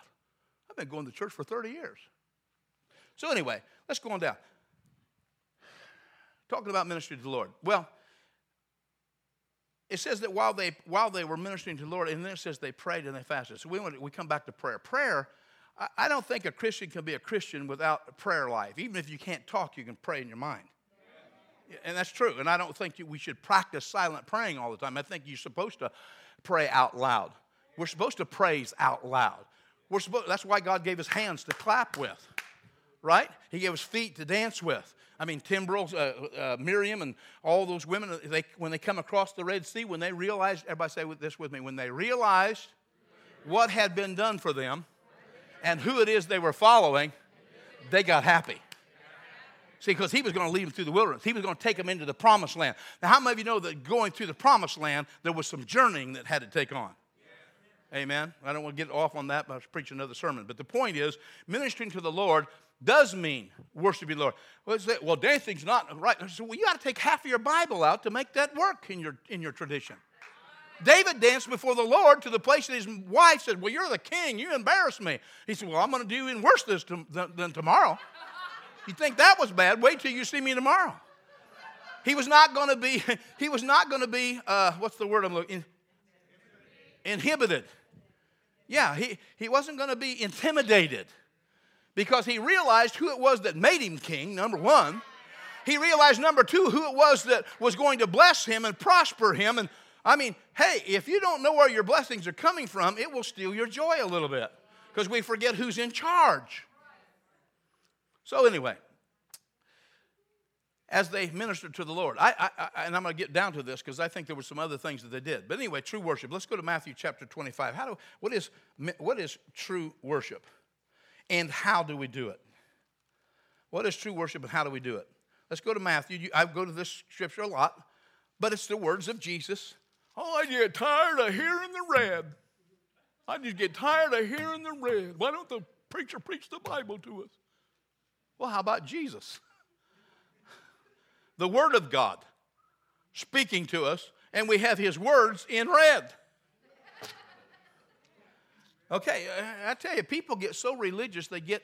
I've been going to church for 30 years. So, anyway, let's go on down. Talking about ministry to the Lord. Well, it says that while they, while they were ministering to the Lord, and then it says they prayed and they fasted. So we, we come back to prayer. Prayer, I don't think a Christian can be a Christian without a prayer life. Even if you can't talk, you can pray in your mind. And that's true. And I don't think we should practice silent praying all the time. I think you're supposed to pray out loud. We're supposed to praise out loud. We're supposed, that's why God gave us hands to clap with, right? He gave us feet to dance with. I mean, Timbrel, uh, uh, Miriam, and all those women, they, when they come across the Red Sea, when they realized, everybody say this with me, when they realized what had been done for them and who it is they were following, they got happy. See, because he was going to lead them through the wilderness. He was going to take them into the promised land. Now, how many of you know that going through the promised land, there was some journeying that had to take on? Amen. I don't want to get off on that, but I'll preach another sermon. But the point is, ministering to the Lord does mean worshiping the Lord. Well, say, well dancing's not right. So, well, you got to take half of your Bible out to make that work in your, in your tradition. David danced before the Lord to the place that his wife said, Well, you're the king. You embarrass me. He said, Well, I'm going to do even worse this to, than, than tomorrow. You think that was bad? Wait till you see me tomorrow. He was not going to be, he was not going to be, uh, what's the word I'm looking, inhibited. Yeah, he, he wasn't going to be intimidated because he realized who it was that made him king, number one. He realized, number two, who it was that was going to bless him and prosper him. And I mean, hey, if you don't know where your blessings are coming from, it will steal your joy a little bit because we forget who's in charge. So, anyway, as they ministered to the Lord, I, I, I and I'm going to get down to this because I think there were some other things that they did. But anyway, true worship. Let's go to Matthew chapter 25. How do, what, is, what is true worship? And how do we do it? What is true worship and how do we do it? Let's go to Matthew. I go to this scripture a lot, but it's the words of Jesus. Oh, I get tired of hearing the red. I just get tired of hearing the red. Why don't the preacher preach the Bible to us? Well, how about Jesus? The Word of God speaking to us, and we have His words in red. Okay, uh, I tell you, people get so religious they get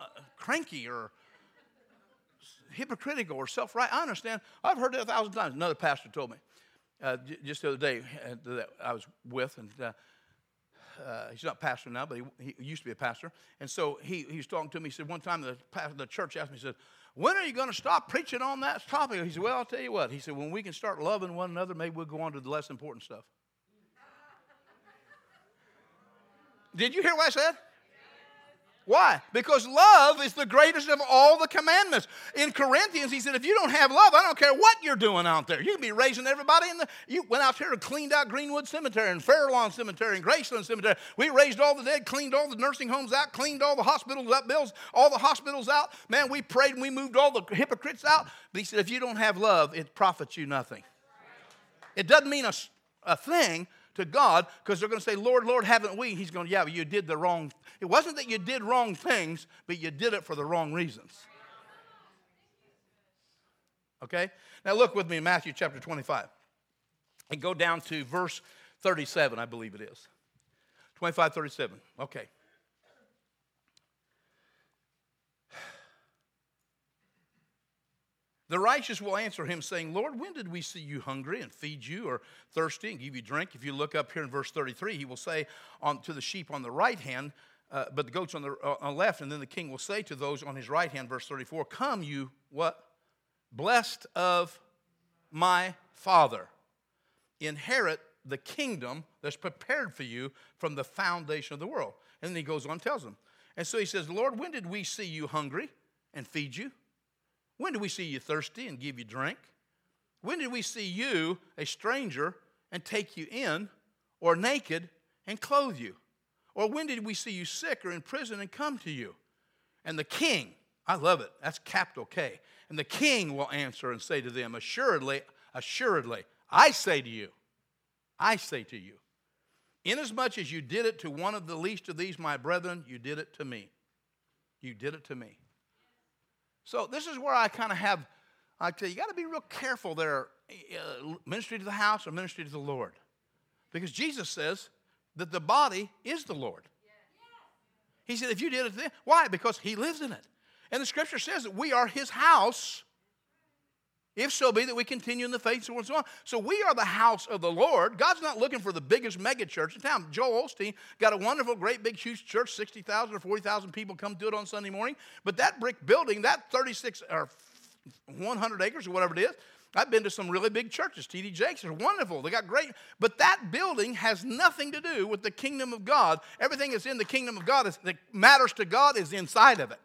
uh, cranky or hypocritical or self right. I understand. I've heard it a thousand times. Another pastor told me uh, just the other day uh, that I was with, and uh, he's not pastor now, but he, he, used to be a pastor. And so he, he was talking to me. He said, one time the, the church asked me, he said, when are you going to stop preaching on that topic? He said, well, I'll tell you what. He said, when we can start loving one another, maybe we'll go on to the less important stuff. Did you hear what I said? Why? Because love is the greatest of all the commandments. In Corinthians, he said, if you don't have love, I don't care what you're doing out there. You can be raising everybody in the. You went out here and cleaned out Greenwood Cemetery and Fairlawn Cemetery and Graceland Cemetery. We raised all the dead, cleaned all the nursing homes out, cleaned all the hospitals up, bills, all the hospitals out. Man, we prayed and we moved all the hypocrites out. But he said, if you don't have love, it profits you nothing. It doesn't mean a, a thing to God because they're going to say, Lord, Lord, haven't we? He's going, yeah, you did the wrong. It wasn't that you did wrong things, but you did it for the wrong reasons. Okay? Now look with me in Matthew chapter 25 and go down to verse 37, I believe it is. 25, 37. Okay. The righteous will answer him, saying, Lord, when did we see you hungry and feed you, or thirsty and give you drink? If you look up here in verse 33, he will say on, to the sheep on the right hand, uh, but the goats on the, uh, on the left, and then the king will say to those on his right hand, verse 34, Come, you what? Blessed of my father. Inherit the kingdom that's prepared for you from the foundation of the world. And then he goes on and tells them. And so he says, Lord, when did we see you hungry and feed you? When did we see you thirsty and give you drink? When did we see you, a stranger, and take you in, or naked and clothe you? Or when did we see you sick or in prison and come to you? And the king, I love it, that's capital K. And the king will answer and say to them, Assuredly, assuredly, I say to you, I say to you, inasmuch as you did it to one of the least of these, my brethren, you did it to me. You did it to me. So this is where I kind of have, I tell you, you got to be real careful there, uh, ministry to the house or ministry to the Lord. Because Jesus says that the body is the Lord. He said, if you did it then, why? Because he lives in it. And the scripture says that we are his house if so be that we continue in the faith, so on and so on. So we are the house of the Lord. God's not looking for the biggest mega church in town. Joel Osteen got a wonderful, great, big, huge church, 60,000 or 40,000 people come to it on Sunday morning. But that brick building, that 36 or 100 acres or whatever it is, I've been to some really big churches. T.D. Jakes are wonderful. They got great. But that building has nothing to do with the kingdom of God. Everything that's in the kingdom of God is, that matters to God is inside of it.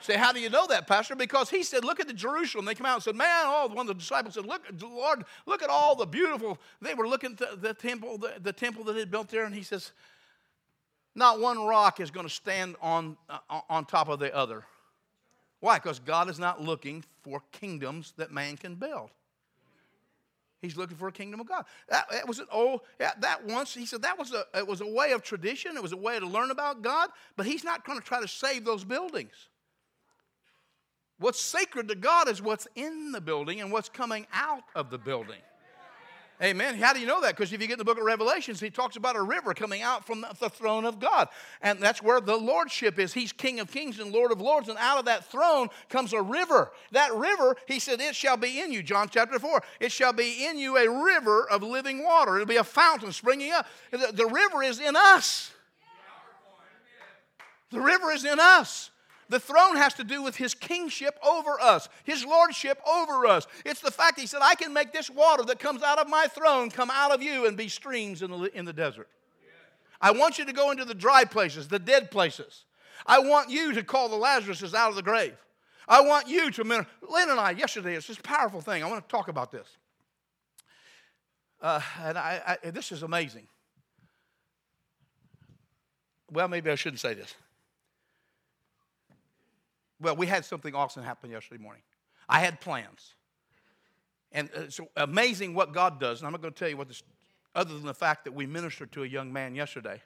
Say, how do you know that, Pastor? Because he said, look at the Jerusalem. They come out and said, man, oh, one of the disciples said, look, Lord, look at all the beautiful. They were looking at the temple, the, the temple that he built there, and he says, not one rock is going to stand on, uh, on top of the other. Why? Because God is not looking for kingdoms that man can build. He's looking for a kingdom of God. That, that was an old, that once, he said that was a, it was a way of tradition. It was a way to learn about God, but he's not going to try to save those buildings. What's sacred to God is what's in the building and what's coming out of the building. Amen. How do you know that? Because if you get in the book of Revelations, he talks about a river coming out from the throne of God. And that's where the lordship is. He's King of kings and Lord of lords. And out of that throne comes a river. That river, he said, it shall be in you. John chapter 4. It shall be in you a river of living water. It'll be a fountain springing up. The, the river is in us. The river is in us. The throne has to do with his kingship over us, his lordship over us. It's the fact he said, I can make this water that comes out of my throne come out of you and be streams in the, in the desert. I want you to go into the dry places, the dead places. I want you to call the Lazaruses out of the grave. I want you to, Lynn and I, yesterday, it's this powerful thing. I want to talk about this. Uh, and I, I, this is amazing. Well, maybe I shouldn't say this. Well, we had something awesome happen yesterday morning. I had plans. And it's amazing what God does. And I'm not going to tell you what this, other than the fact that we ministered to a young man yesterday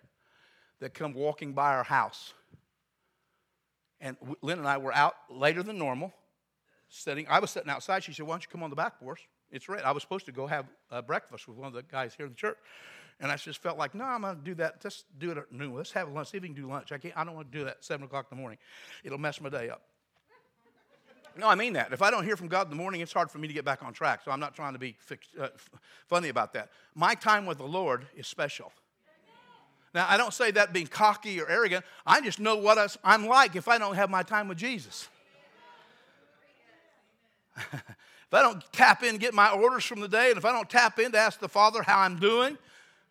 that come walking by our house. And Lynn and I were out later than normal, sitting. I was sitting outside. She said, Why don't you come on the back porch? It's red. I was supposed to go have uh, breakfast with one of the guys here in the church. And I just felt like, no, I'm going to do that. Let's do it at noon. Let's have lunch. See if we can do lunch. I, can't, I don't want to do that at 7 o'clock in the morning. It'll mess my day up. No, I mean that. If I don't hear from God in the morning, it's hard for me to get back on track. So I'm not trying to be fixed, uh, funny about that. My time with the Lord is special. Now, I don't say that being cocky or arrogant. I just know what I'm like if I don't have my time with Jesus. if I don't tap in, get my orders from the day, and if I don't tap in to ask the Father how I'm doing,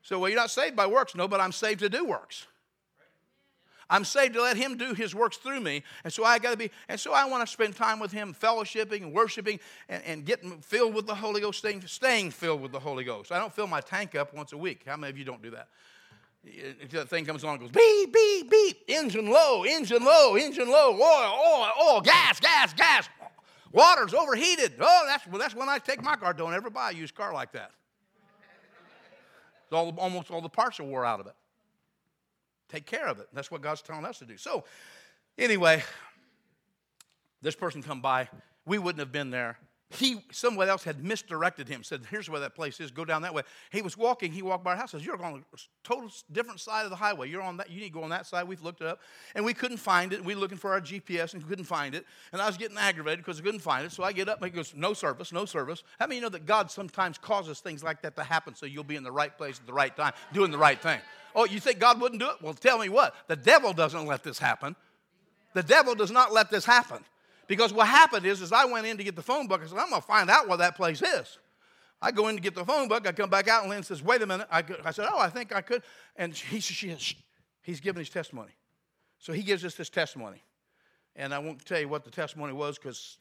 so, well, you're not saved by works. No, but I'm saved to do works. I'm saved to let Him do His works through me. And so I got to be, and so I want to spend time with Him, fellowshipping and worshiping and, and getting filled with the Holy Ghost, staying, staying filled with the Holy Ghost. I don't fill my tank up once a week. How many of you don't do that? That thing comes on and goes beep, beep, beep, engine low, engine low, engine low, oil, oil, oil, gas, gas, gas. Water's overheated. Oh, that's, well, that's when I take my car. Don't ever buy a used car like that. All, almost all the parts are wore out of it. Take care of it. That's what God's telling us to do. So, anyway, this person come by. We wouldn't have been there he someone else had misdirected him said here's where that place is go down that way. He was walking he walked by our house says you're on a total different side of the highway. You're on that you need to go on that side we've looked it up. And we couldn't find it we were looking for our gps and couldn't find it. And i was getting aggravated because i couldn't find it so i get up and he goes no service no service. How many you know that god sometimes causes things like that to happen so you'll be in the right place at the right time doing the right thing? Oh you think god wouldn't do it? Well tell me what the devil doesn't let this happen. The devil does not let this happen because what happened is, is I went in to get the phone book. I said, I'm going to find out where that place is. I go in to get the phone book. I come back out, and Lynn says, Wait a minute. I, I said, Oh, I think I could. And he, she, he's giving his testimony. So he gives us this testimony. And I won't tell you what the testimony was because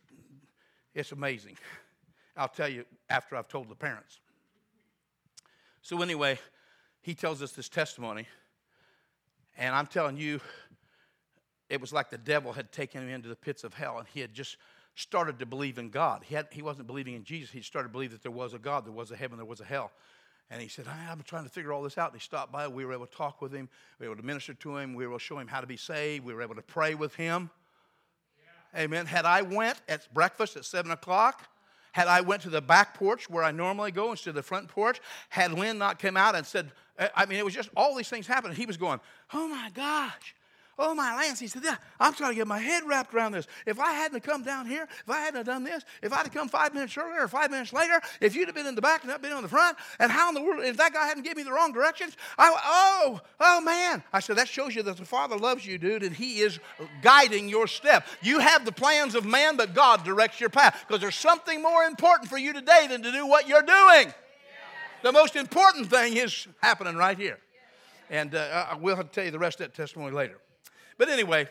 it's amazing. I'll tell you after I've told the parents. So, anyway, he tells us this testimony. And I'm telling you, it was like the devil had taken him into the pits of hell and he had just started to believe in God. He, had, he wasn't believing in Jesus. He started to believe that there was a God, there was a heaven, there was a hell. And he said, I'm trying to figure all this out. And he stopped by. We were able to talk with him. We were able to minister to him. We were able to show him how to be saved. We were able to pray with him. Yeah. Amen. Had I went at breakfast at 7 o'clock, had I went to the back porch where I normally go instead of the front porch, had Lynn not come out and said, eh, I mean, it was just all these things happened. He was going, oh my gosh. Oh, my Lance. He said, Yeah, I'm trying to get my head wrapped around this. If I hadn't come down here, if I hadn't done this, if I'd have come five minutes earlier or five minutes later, if you'd have been in the back and not been on the front, and how in the world, if that guy hadn't given me the wrong directions, I, oh, oh man. I said, That shows you that the Father loves you, dude, and He is guiding your step. You have the plans of man, but God directs your path because there's something more important for you today than to do what you're doing. The most important thing is happening right here. And uh, I will tell you the rest of that testimony later. But anyway,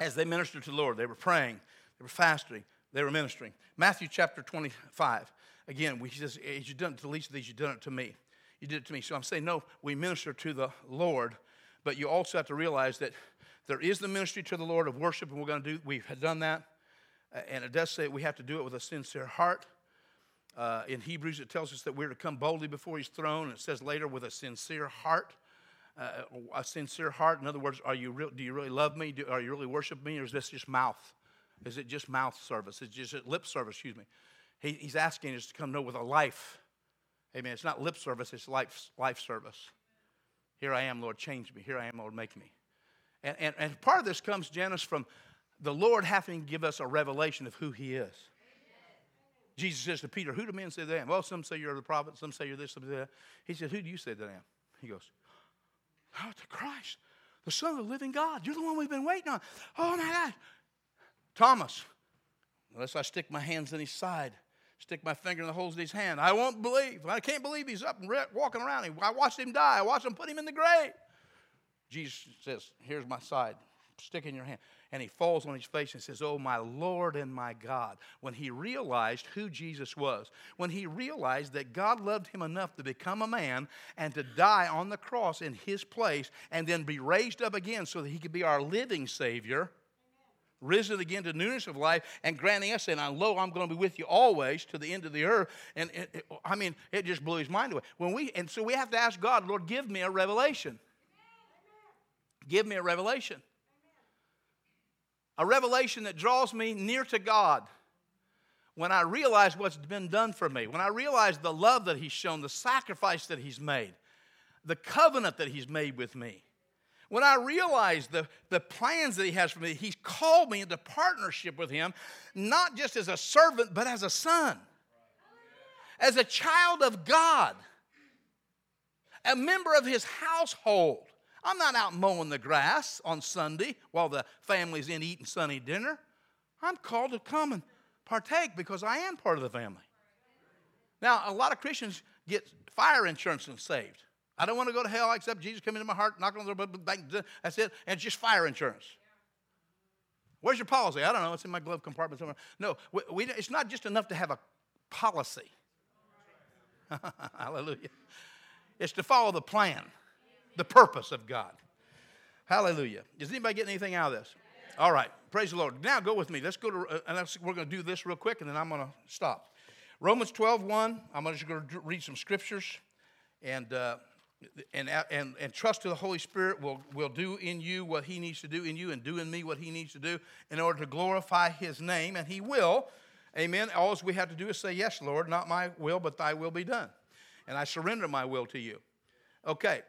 as they ministered to the Lord, they were praying, they were fasting, they were ministering. Matthew chapter 25. Again, he says, As you've done it to least of these, you've done it to me. You did it to me. So I'm saying, no, we minister to the Lord, but you also have to realize that there is the ministry to the Lord of worship, and we're going to do, we've done that. And it does say we have to do it with a sincere heart. Uh, in Hebrews, it tells us that we're to come boldly before his throne. And it says later, with a sincere heart uh, a sincere heart? In other words, are you real, do you really love me? Do, are you really worship me? Or is this just mouth? Is it just mouth service? Is it just lip service? Excuse me. He, he's asking us to come know with a life. Amen. It's not lip service, it's life, life service. Here I am, Lord, change me. Here I am, Lord, make me. And, and, and part of this comes, Janice, from the Lord having to give us a revelation of who He is. Jesus says to Peter, Who do men say that I am? Well, some say you're the prophet, some say you're this, some say that. He said, Who do you say that I am? He goes, Oh, to Christ, the Son of the living God. You're the one we've been waiting on. Oh, my God. Thomas, unless I stick my hands in his side, stick my finger in the holes in his hand, I won't believe. I can't believe he's up and walking around. I watched him die. I watched him put him in the grave. Jesus says, Here's my side. Stick in your hand and he falls on his face and says, Oh, my Lord and my God. When he realized who Jesus was, when he realized that God loved him enough to become a man and to die on the cross in his place and then be raised up again so that he could be our living Savior risen again to newness of life and granting us, and lo, I'm going to be with you always to the end of the earth. And it, it, I mean, it just blew his mind away. When we, and so we have to ask God, Lord, give me a revelation. Give me a revelation a revelation that draws me near to God. When I realize what's been done for me, when I realize the love that He's shown, the sacrifice that He's made, the covenant that He's made with me, when I realize the, the plans that He has for me, He's called me into partnership with Him, not just as a servant, but as a son, as a child of God, a member of His household. I'm not out mowing the grass on Sunday while the family's in eating Sunday dinner. I'm called to come and partake because I am part of the family. Now, a lot of Christians get fire insurance and saved. I don't want to go to hell except Jesus come into my heart, knock on the door, that's it, and it's just fire insurance. Where's your policy? I don't know. It's in my glove compartment somewhere. No, we, we, it's not just enough to have a policy. Hallelujah. It's to follow the plan the purpose of God. Hallelujah. Does anybody get anything out of this? All right. Praise the Lord. Now go with me. Let's go to, uh, and we're going to do this real quick and then I'm going to stop. Romans 12, 1. I'm just going to read some scriptures and, uh, and, and, and trust to the Holy Spirit will, will do in you what He needs to do in you and do in me what He needs to do in order to glorify His name. And He will Amen. All we have to do is say, Yes, Lord, not my will, but thy will be done. And I surrender my will to you. Okay.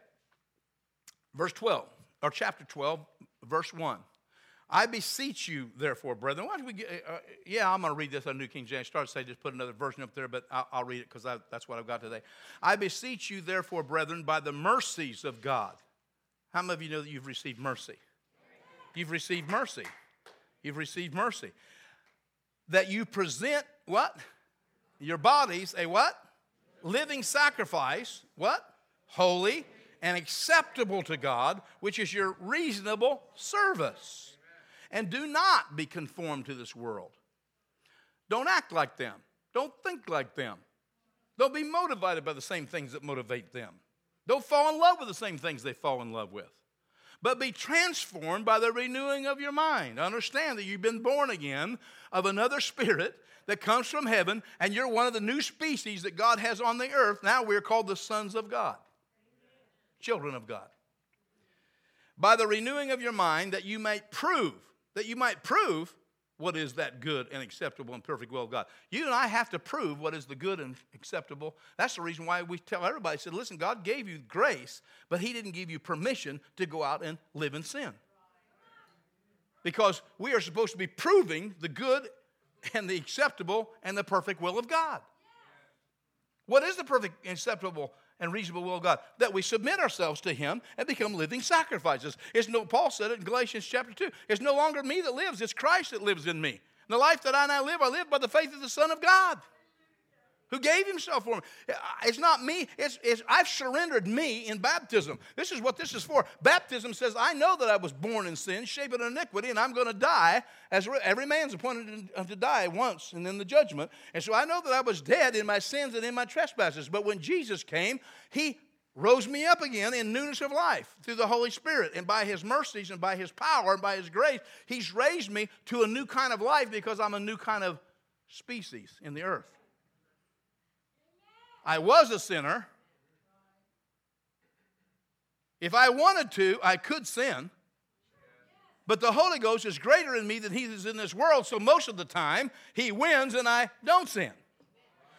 Verse 12, or chapter 12, verse 1. I beseech you, therefore, brethren. Why don't we get, uh, uh yeah, I'm going to read this on New King James. Start to say, just put another version up there, but I'll, I'll read it because that's what I've got today. I beseech you, therefore, brethren, by the mercies of God. How many of you know that you've received mercy? You've received mercy. You've received mercy. That you present what? Your bodies a what? Living sacrifice. What? Holy and acceptable to God, which is your reasonable service. And do not be conformed to this world. Don't act like them. Don't think like them. Don't be motivated by the same things that motivate them. Don't fall in love with the same things they fall in love with. But be transformed by the renewing of your mind. Understand that you've been born again of another spirit that comes from heaven, and you're one of the new species that God has on the earth. Now we're called the sons of God, children of God. By the renewing of your mind, that you might prove that you might prove what is that good and acceptable and perfect will of God. You and I have to prove what is the good and acceptable. That's the reason why we tell everybody, said, listen, God gave you grace, but He didn't give you permission to go out and live in sin. Because we are supposed to be proving the good and the acceptable and the perfect will of God. What is the perfect acceptable and reasonable will of God, that we submit ourselves to Him and become living sacrifices. It's no, Paul said it in Galatians chapter 2. It's no longer me that lives, it's Christ that lives in me. And the life that I now live, I live by the faith of the Son of God who gave himself for me. Uh, it's not me, it's, it's, I've surrendered me in baptism. This is what this is for. Baptism says, I know that I was born in sin, shaped in iniquity, and I'm going to die as every man's appointed uh, to die once and then the judgment. And so I know that I was dead in my sins and in my trespasses. But when Jesus came, he rose me up again in newness of life through the Holy Spirit. And by His mercies and by His power and by His grace, He's raised me to a new kind of life because I'm a new kind of species in the earth. I was a sinner. If I wanted to, I could sin. But the Holy Ghost is greater in me than he is in this world, so most of the time he wins and I don't sin.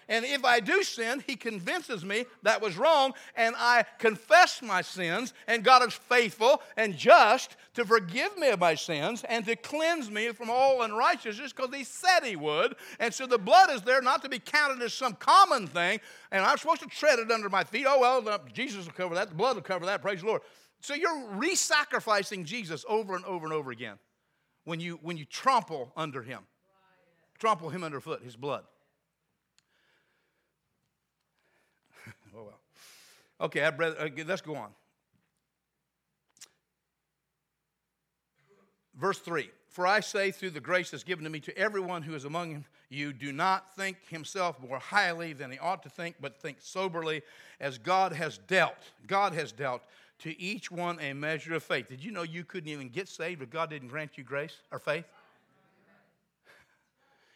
And if I do sin, he convinces me that was wrong, and I confess my sins, and God is faithful and just to forgive me of my sins and to cleanse me from all unrighteousness because he said he would. And so the blood is there not to be counted as some common thing, and I'm supposed to tread it under my feet. Oh, well, Jesus will cover that, the blood will cover that, praise the Lord. So you're re sacrificing Jesus over and over and over again when you, when you trample under him, trample him underfoot, his blood. Oh, well. Okay, I'd rather, let's go on. Verse 3 For I say, through the grace that's given to me, to everyone who is among you, do not think himself more highly than he ought to think, but think soberly, as God has dealt. God has dealt to each one a measure of faith. Did you know you couldn't even get saved if God didn't grant you grace or faith?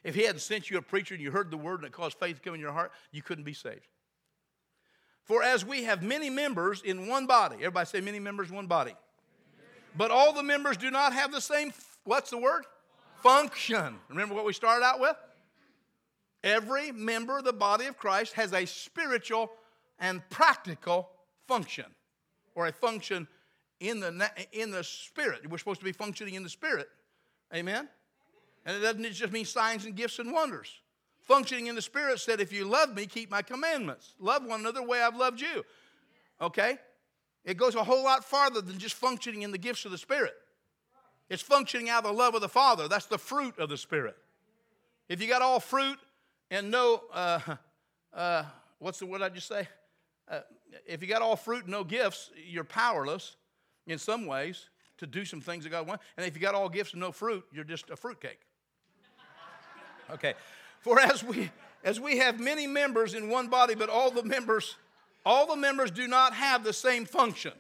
If He hadn't sent you a preacher and you heard the word and it caused faith to come in your heart, you couldn't be saved. For as we have many members in one body, everybody say many members one body, but all the members do not have the same, what's the word? Function. Remember what we started out with? Every member of the body of Christ has a spiritual and practical function, or a function in the, in the spirit. We're supposed to be functioning in the spirit. Amen? And it doesn't just mean signs and gifts and wonders functioning in the Spirit said, If you love me, keep my commandments. Love one another the way I've loved you. Okay? It goes a whole lot farther than just functioning in the gifts of the Spirit. It's functioning out of the love of the Father. That's the fruit of the Spirit. If you got all fruit and no, uh, uh, what's the word I just say? Uh, if you got all fruit and no gifts, you're powerless in some ways to do some things that God wants. And if you got all gifts and no fruit, you're just a fruitcake. Okay. For as we as we have many members in one body, but all the members, all the members do not have the same function.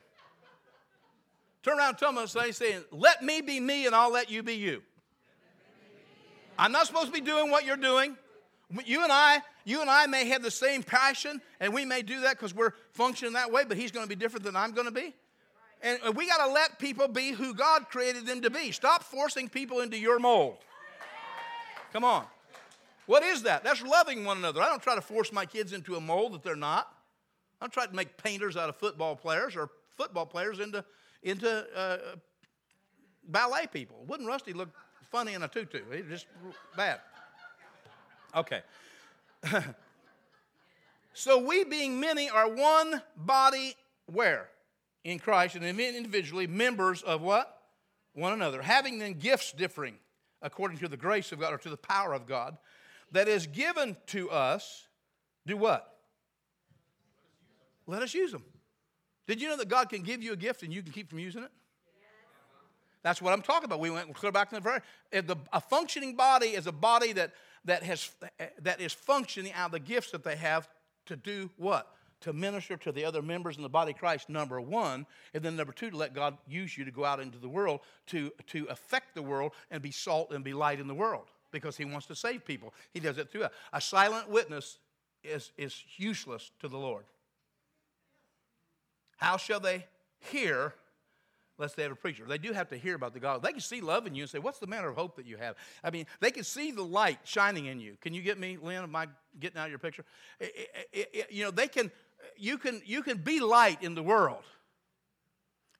Turn around tell them say, saying, let me be me and I'll let you be you. I'm not supposed to be doing what you're doing. You and I, you and I may have the same passion, and we may do that because we're functioning that way, but he's going to be different than I'm going to be. And we got to let people be who God created them to be. Stop forcing people into your mold. Come on. What is that? That's loving one another. I don't try to force my kids into a mold that they're not. I don't try to make painters out of football players or football players into, into uh, ballet people. Wouldn't Rusty look funny in a tutu? He's just bad. Okay. so we being many are one body where? In Christ and individually members of what? One another. Having then gifts differing according to the grace of God or to the power of God that is given to us, do what? Let us use them. Did you know that God can give you a gift and you can keep from using it? That's what I'm talking about. We went clear back to the very. A functioning body is a body that, that, has, that is functioning out of the gifts that they have to do what? To minister to the other members in the body of Christ, number one. And then number two, to let God use you to go out into the world to, to affect the world and be salt and be light in the world because He wants to save people. He does it through a, silent witness is, is useless to the Lord. How shall they hear unless they have a preacher. They do have to hear about the gospel. They can see love in you and say, What's the manner of hope that you have? I mean, they can see the light shining in you. Can you get me, Lynn? Am I getting out of your picture? It, it, it, you know, they can, you can, you can be light in the world.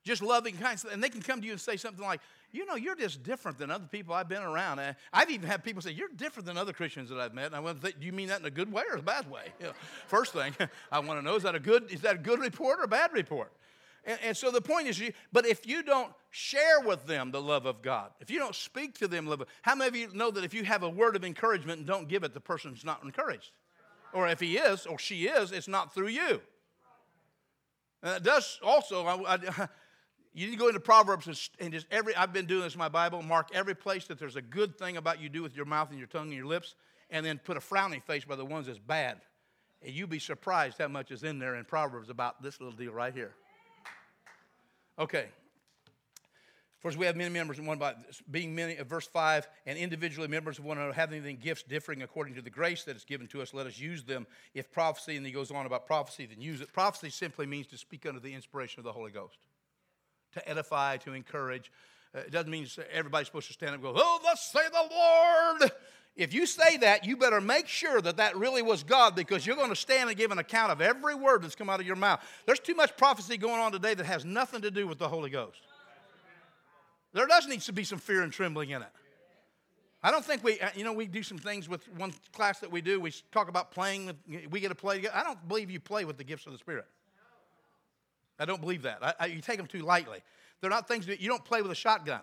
Just loving kind, and they can come to you and say something like, you know, you're just different than other people I've been around. I've even had people say, you're different than other Christians that I've met. And I went, do you mean that in a good way or a bad way? You know, first thing I want to know is that a good is that a good report or a bad report? And, and, so the point is, you, but if you don't share with them the love of God, if you don't speak to them love, how many of you know that if you have a word of encouragement and don't give it, the person's not encouraged? Or if he is or she is, it's not through you. And it does also, I, I, you need to go into Proverbs and, and just every, I've been doing this in my Bible, mark every place that there's a good thing about you do with your mouth and your tongue and your lips, and then put a frowning face by the ones that's bad. And you'd be surprised how much is in there in Proverbs about this little deal right here. Okay. First, we have many members in one body, being many, verse 5, and individually members of one another, having the gifts differing according to the grace that is given to us, let us use them. If prophecy, and he goes on about prophecy, then use it. Prophecy simply means to speak under the inspiration of the Holy Ghost, to edify, to encourage. Uh, it doesn't mean everybody's supposed to stand up and go, Oh, thus say the Lord. If you say that, you better make sure that that really was God because you're going to stand and give an account of every word that's come out of your mouth. There's too much prophecy going on today that has nothing to do with the Holy Ghost. There does need to be some fear and trembling in it. I don't think we, uh, you know, we do some things with one class that we do. We talk about playing, with, we get to play together. I don't believe you play with the gifts of the Spirit. I don't believe that. I, I, you take them too lightly. They're not things that you don't play with a shotgun.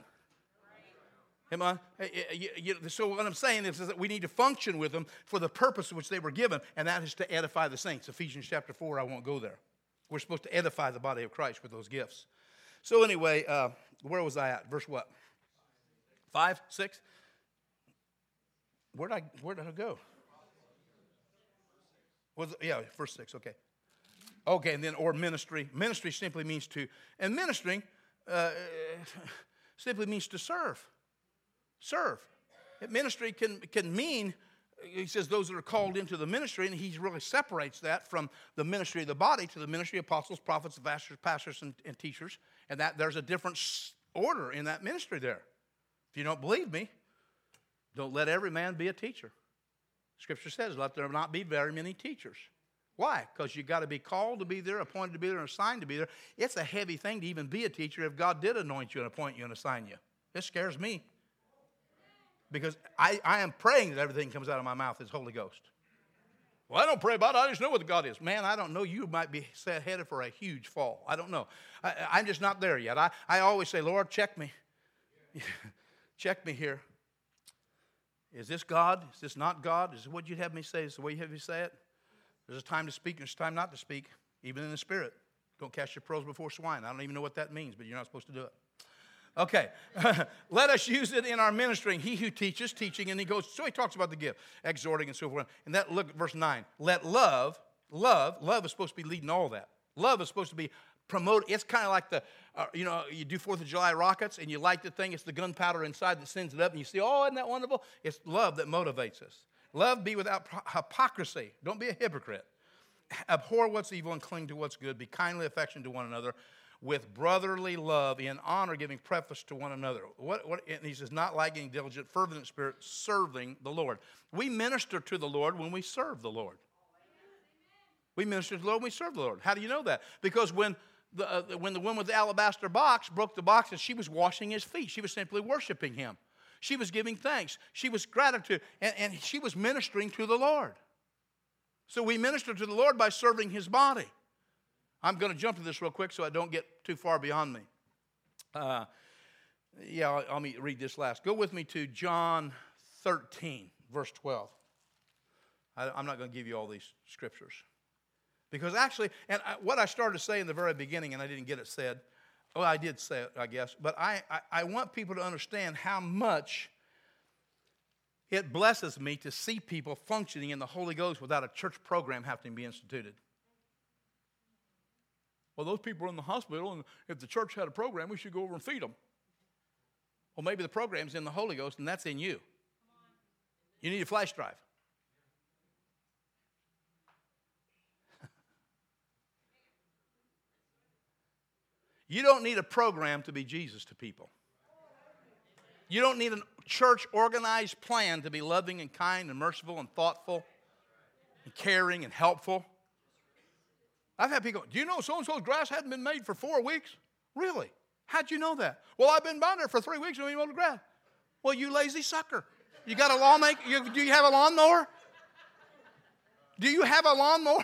Am I? Eh, eh, eh, so what I'm saying is, is, that we need to function with them for the purpose which they were given, and that is to edify the saints. Ephesians chapter 4, I won't go there. We're supposed to edify the body of Christ with those gifts. So anyway, uh, where was I at? Verse what? Five, six? Where did I, where did I go? Was yeah, verse six, okay. Okay, and then, or ministry. Ministry simply means to, and ministering uh, simply means to serve. Serve. Ministry can, can mean, he says, those that are called into the ministry, and he really separates that from the ministry of the body to the ministry of apostles, prophets, pastors, pastors and, and teachers. And that there's a different order in that ministry there. If you don't believe me, don't let every man be a teacher. Scripture says, let there not be very many teachers. Why? Because you got to be called to be there, appointed to be there, and assigned to be there. It's a heavy thing to even be a teacher if God did anoint you and appoint you and assign you. It scares me because I, I am praying that everything comes out of my mouth is Holy Ghost. Well, I don't pray about it. I just know what God is. Man, I don't know. You might be set headed for a huge fall. I don't know. I, am just not there yet. I, I always say, Lord, check me. check me here. Is this God? Is this not God? Is this what you'd have me say? Is the way you have me say it? There's a time to speak and there's a time not to speak, even in the spirit. Don't cast your pearls before swine. I don't even know what that means, but you're not supposed to do it. Okay, let us use it in our ministering. He who teaches, teaching, and he goes, so he talks about the gift, exhorting and so forth. And that, look at verse 9. Let love, love, love is supposed to be leading all that. Love is supposed to be promoted. It's kind of like the, uh, you know, you do Fourth of July rockets and you light the thing, it's the gunpowder inside that sends it up, and you see, oh, isn't that wonderful? It's love that motivates us. Love be without hypocrisy. Don't be a hypocrite. Abhor what's evil and cling to what's good. Be kindly affectionate to one another with brotherly love, in honor, giving preface to one another. What, what, he says, not lagging diligent, fervent spirit, serving the Lord. We minister to the Lord when we serve the Lord. We minister to the Lord when we serve the Lord. How do you know that? Because when the, uh, when the woman with the alabaster box broke the box and she was washing his feet, she was simply worshiping him. She was giving thanks. She was gratitude. And, and she was ministering to the Lord. So we minister to the Lord by serving his body. I'm going to jump to this real quick so I don't get too far beyond me. Uh, yeah, I'll, I'll read this last. Go with me to John 13, verse 12. I, I'm not going to give you all these scriptures. Because actually, and I, what I started to say in the very beginning, and I didn't get it said, well, I did say it, I guess, but I, I, I want people to understand how much it blesses me to see people functioning in the Holy Ghost without a church program having to be instituted. Well, those people are in the hospital, and if the church had a program, we should go over and feed them. Well, maybe the program's in the Holy Ghost, and that's in you. You need a flash drive. You don't need a program to be Jesus to people. You don't need a church organized plan to be loving and kind and merciful and thoughtful and caring and helpful. I've had people, do you know so and so's grass hadn't been made for four weeks? Really? How'd you know that? Well, I've been down there for three weeks and we mowed the grass. Well, you lazy sucker. You got a lawn make, you, do you have a lawnmower? Do you have a lawnmower?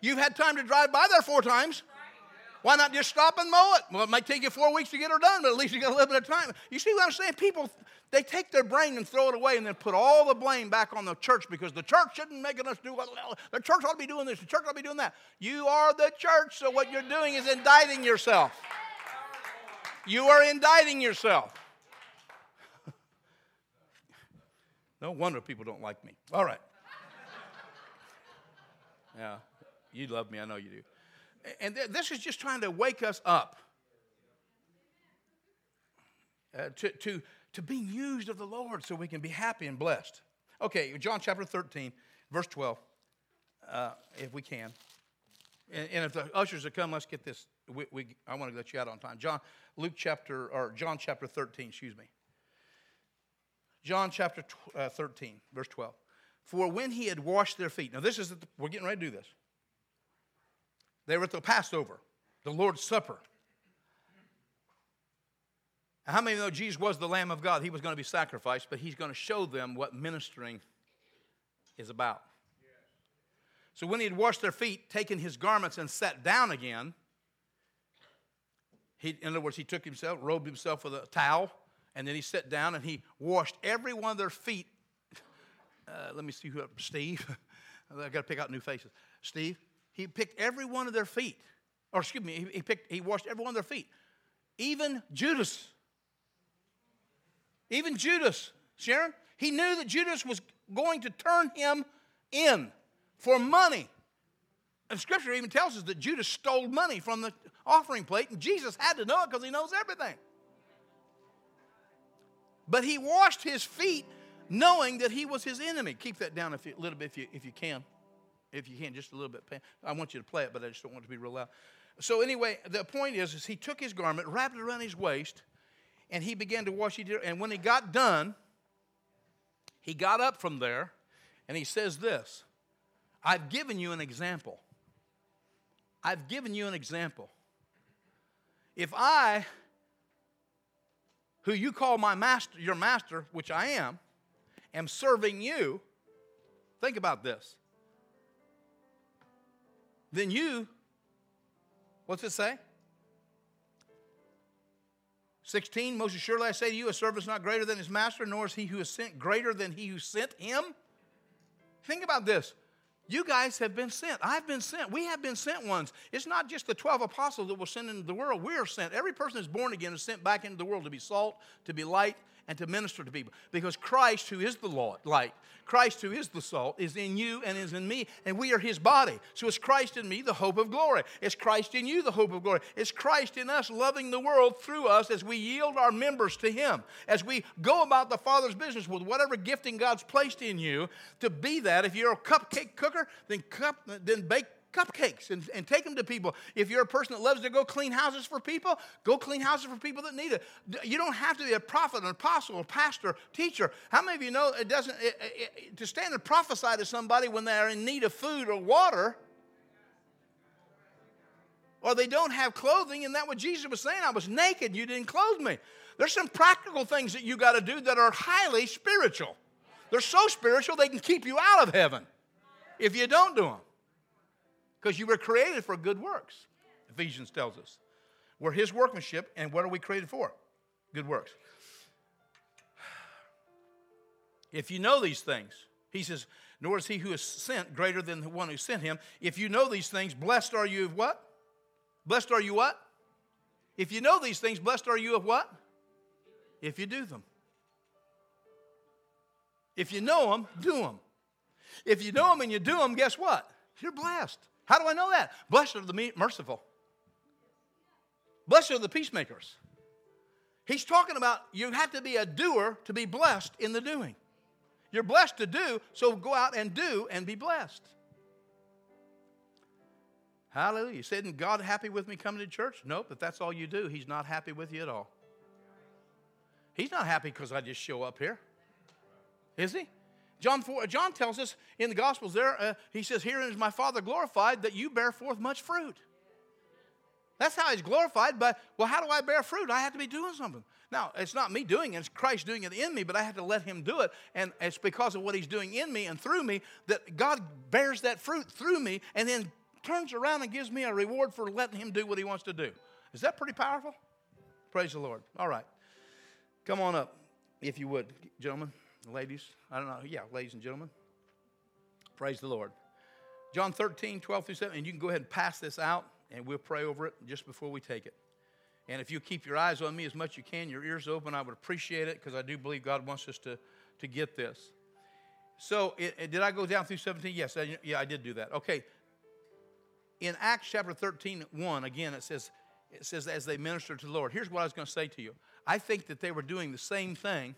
You've had time to drive by there four times. Why not just stop and mow it? Well, it might take you four weeks to get her done, but at least you got a little bit of time. You see what I'm saying? People, they take their brain and throw it away and then put all the blame back on the church because the church shouldn't making us do what the church ought to be doing this, the church ought to be doing that. You are the church, so what you're doing is indicting yourself. You are indicting yourself. no wonder people don't like me. All right. Yeah, you love me, I know you do. And th- this is just trying to wake us up uh, to, to, to being used of the Lord so we can be happy and blessed. Okay, John chapter 13, verse 12, uh, if we can. And, and, if the ushers have come, let's get this. We, we, I want to let you out on time. John, Luke chapter, or John chapter 13, excuse me. John chapter tw- uh, 13, verse 12. For when he had washed their feet, now this is, the, we're getting ready to do this. They were at the Passover, the Lord's Supper. How many know Jesus was the Lamb of God? He was going to be sacrificed, but he's going to show them what ministering is about. So when he had washed their feet, taken his garments, and sat down again, he, in other words, he took himself, robed himself with a towel, and then he sat down and he washed every one of their feet. Uh, let me see who, Steve. I got to pick out new faces. Steve, he picked every one of their feet. Or excuse me, he, picked, he washed every one of their feet. Even Judas. Even Judas, Sharon, he knew that Judas was going to turn him in for money. And scripture even tells us that Judas stole money from the offering plate, and Jesus had to know it because he knows everything. But he washed his feet knowing that he was his enemy. Keep that down a little bit if you, if you can if you can, just a little bit. I want you to play it, but I just don't want it to be real loud. So anyway, the point is, is he took his garment, wrapped it around his waist, and he began to wash it. And when he got done, he got up from there, and he says this: "I've given you an example. I've given you an example. If I, who you call my master, your master, which I am, am serving you." Think about this then you, what's it say? 16, most assuredly I say to you, a servant is not greater than his master, nor is he who is sent greater than he who sent him. Think about this. You guys have been sent. I've been sent. We have been sent ones. It's not just the 12 apostles that were sent into the world. We are sent. Every person that's born again is sent back into the world to be salt, to be light, and to minister to people. Because Christ, who is the light, Christ, who is the salt, is in you and is in me, and we are his body. So it's Christ in me, the hope of glory. It's Christ in you, the hope of glory. It's Christ in us, loving the world through us as we yield our members to him. As we go about the Father's business with whatever gifting God's placed in you to be that. If you're a cupcake cooker, then, cup, then bake cupcakes and, and take them to people. If you're a person that loves to go clean houses for people, go clean houses for people that need it. You don't have to be a prophet, an apostle, a pastor, teacher. How many of you know it doesn't, it, it, to stand and prophesy to somebody when they're in need of food or water, or they don't have clothing, and that what Jesus was saying? I was naked, you didn't clothe me. There's some practical things that you got to do that are highly spiritual. They're so spiritual they can keep you out of heaven if you don't do them. Because you were created for good works, Ephesians tells us. We're his workmanship, and what are we created for? Good works. If you know these things, he says, nor is he who is sent greater than the one who sent him. If you know these things, blessed are you of what? Blessed are you what? If you know these things, blessed are you of what? If you do them. If you know them, do them. If you know them and you do them, guess what? You're blessed. How do I know that? Blessed are the merciful. Blessed are the peacemakers. He's talking about you have to be a doer to be blessed in the doing. You're blessed to do, so go out and do and be blessed. Hallelujah. You said, Isn't God happy with me coming to church? Nope, if that's all you do, He's not happy with you at all. He's not happy because I just show up here. Is He? John, 4, John tells us in the Gospels there, uh, he says, Herein is my Father glorified that you bear forth much fruit. That's how he's glorified, but well, how do I bear fruit? I have to be doing something. Now, it's not me doing it, it's Christ doing it in me, but I have to let him do it. And it's because of what he's doing in me and through me that God bears that fruit through me and then turns around and gives me a reward for letting him do what he wants to do. Is that pretty powerful? Praise the Lord. All right. Come on up, if you would, gentlemen, ladies. I don't know. Yeah, ladies and gentlemen. Praise the Lord. John 13, 12 through 7. And you can go ahead and pass this out, and we'll pray over it just before we take it. And if you keep your eyes on me as much as you can, your ears open, I would appreciate it because I do believe God wants us to, to get this. So, it, it, did I go down through 17? Yes, I, yeah, I did do that. Okay, in Acts chapter 13, 1, again, it says, it says, as they ministered to the Lord. Here's what I was going to say to you. I think that they were doing the same thing,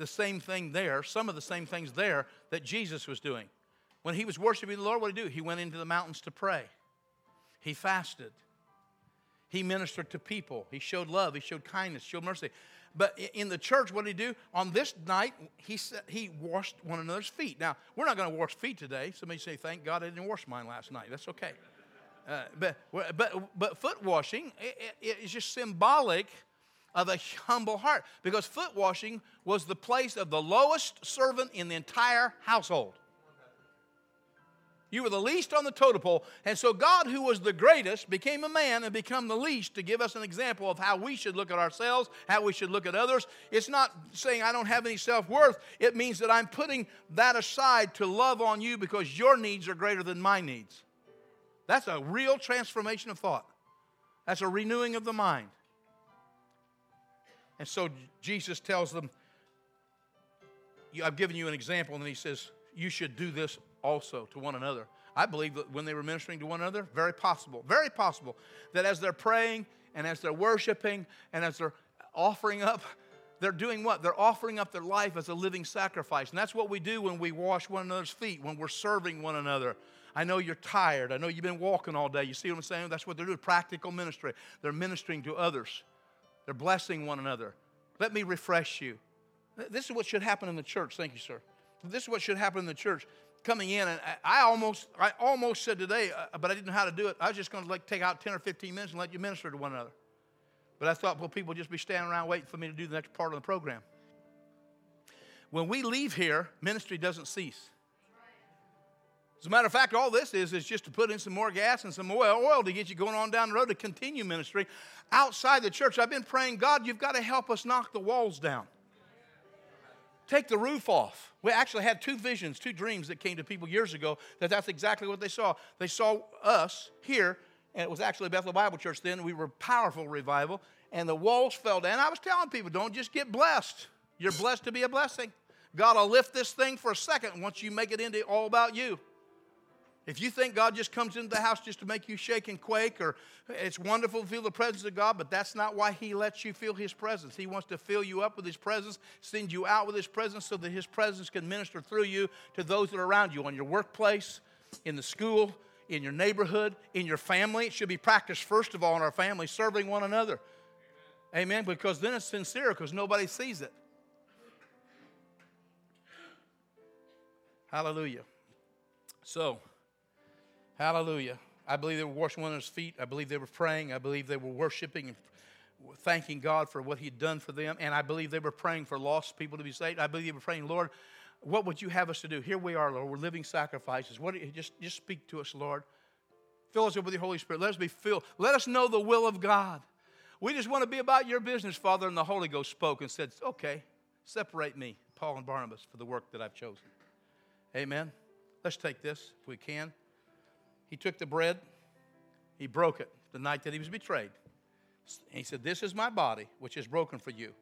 the same thing there, some of the same things there that Jesus was doing. When he was worshiping the Lord, what did he do? He went into the mountains to pray. He fasted. He ministered to people. He showed love. He showed kindness, showed mercy. But in the church, what did he do? On this night, he, said, he washed one another's feet. Now, we're not going to wash feet today. Somebody say, thank God I didn't wash mine last night. That's okay. Uh, but, but, but foot washing is just symbolic of a humble heart because foot washing was the place of the lowest servant in the entire household. You were the least on the totem pole. And so God, who was the greatest, became a man and became the least to give us an example of how we should look at ourselves, how we should look at others. It's not saying I don't have any self worth. It means that I'm putting that aside to love on you because your needs are greater than my needs. That's a real transformation of thought. That's a renewing of the mind. And so Jesus tells them, I've given you an example, and he says, You should do this also to one another. I believe that when they were ministering to one another, very possible, very possible, that as they're praying and as they're worshiping and as they're offering up, they're doing what? They're offering up their life as a living sacrifice. And that's what we do when we wash one another's feet, when we're serving one another. I know you're tired. I know you've been walking all day. You see what I'm saying? That's what they're doing practical ministry. They're ministering to others, they're blessing one another. Let me refresh you. This is what should happen in the church. Thank you, sir. This is what should happen in the church coming in, and I almost, I almost said today, uh, but I didn't know how to do it. I was just going to like take out 10 or 15 minutes and let you minister to one another. But I thought, well, people just be standing around waiting for me to do the next part of the program. When we leave here, ministry doesn't cease. As a matter of fact, all this is is just to put in some more gas and some more oil to get you going on down the road to continue ministry outside the church. I've been praying, God, you've got to help us knock the walls down take the roof off. We actually had two visions, two dreams that came to people years ago that that's exactly what they saw. They saw us here, and it was actually Bethel Bible Church then. We were powerful revival, and the walls fell down. I was telling people, don't just get blessed. You're blessed to be a blessing. God will lift this thing for a second once you make it into all about you. If you think God just comes into the house just to make you shake and quake, or it's wonderful to feel the presence of God, but that's not why He lets you feel His presence. He wants to fill you up with His presence, send you out with His presence so that His presence can minister through you to those that are around you on your workplace, in the school, in your neighborhood, in your family. It should be practiced first of all in our family, serving one another. Amen. Amen. Because then it's sincere because nobody sees it. Hallelujah. So, hallelujah. I believe they were washing one another's feet. I believe they were praying. I believe they were worshiping and thanking God for what He'd done for them. And I believe they were praying for lost people to be saved. I believe they were praying, Lord, what would you have us to do? Here we are, Lord. We're living sacrifices. What you, just, just speak to us, Lord. Fill us up with your Holy Spirit. Let us be filled. Let us know the will of God. We just want to be about your business, Father. And the Holy Ghost spoke and said, Okay, separate me, Paul and Barnabas, for the work that I've chosen. Amen. Let's take this if we can. He took the bread, he broke it the night that he was betrayed. he said, This is my body, which is broken for you.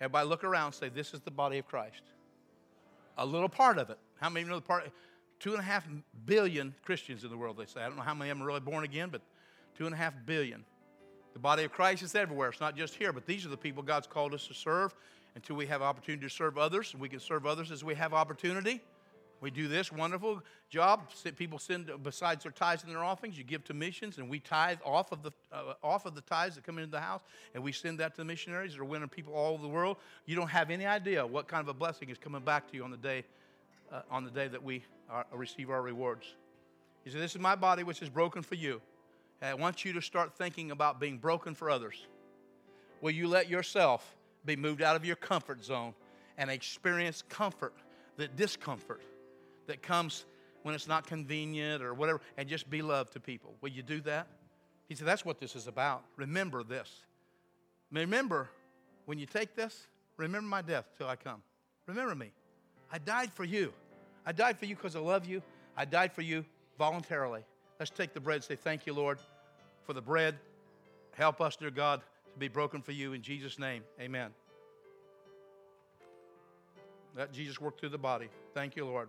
Everybody look around say, This is the body of Christ. A little part of it. How many know the part? Two and a half billion Christians in the world, they say. I don't know how many of them are really born again, but two and a half billion. The body of Christ is everywhere. It's not just here, but these are the people God's called us to serve until we have opportunity to serve others. And we can serve others as we have opportunity. We do this wonderful job. People send, besides their tithes and their offerings, you give to missions, and we tithe off of the uh, off of the tithes that come into the house, and we send that to the missionaries that are winning people all over the world. You don't have any idea what kind of a blessing is coming back to you on the day uh, on the day that we are, receive our rewards. He said, "This is my body, which is broken for you." And I want you to start thinking about being broken for others. Will you let yourself be moved out of your comfort zone and experience comfort, that discomfort? That comes when it's not convenient or whatever, and just be love to people. Will you do that? He said, That's what this is about. Remember this. Remember, when you take this, remember my death till I come. Remember me. I died for you. I died for you because I love you. I died for you voluntarily. Let's take the bread and say, Thank you, Lord, for the bread. Help us, dear God, to be broken for you in Jesus' name. Amen. Let Jesus work through the body. Thank you, Lord.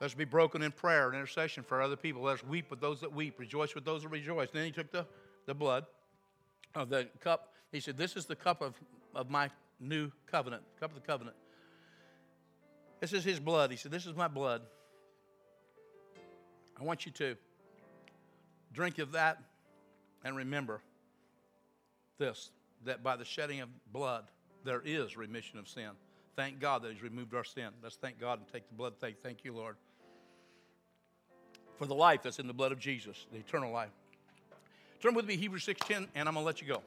Let's be broken in prayer and intercession for other people. Let's weep with those that weep, rejoice with those that rejoice. then he took the, the blood of the cup. He said, This is the cup of, of my new covenant, cup of the covenant. This is his blood. He said, This is my blood. I want you to drink of that and remember this that by the shedding of blood, there is remission of sin. Thank God that He's removed our sin. Let's thank God and take the blood. Thank, thank you, Lord for the life that's in the blood of Jesus, the eternal life. Turn with me Hebrews 6:10, and I'm gonna let you go.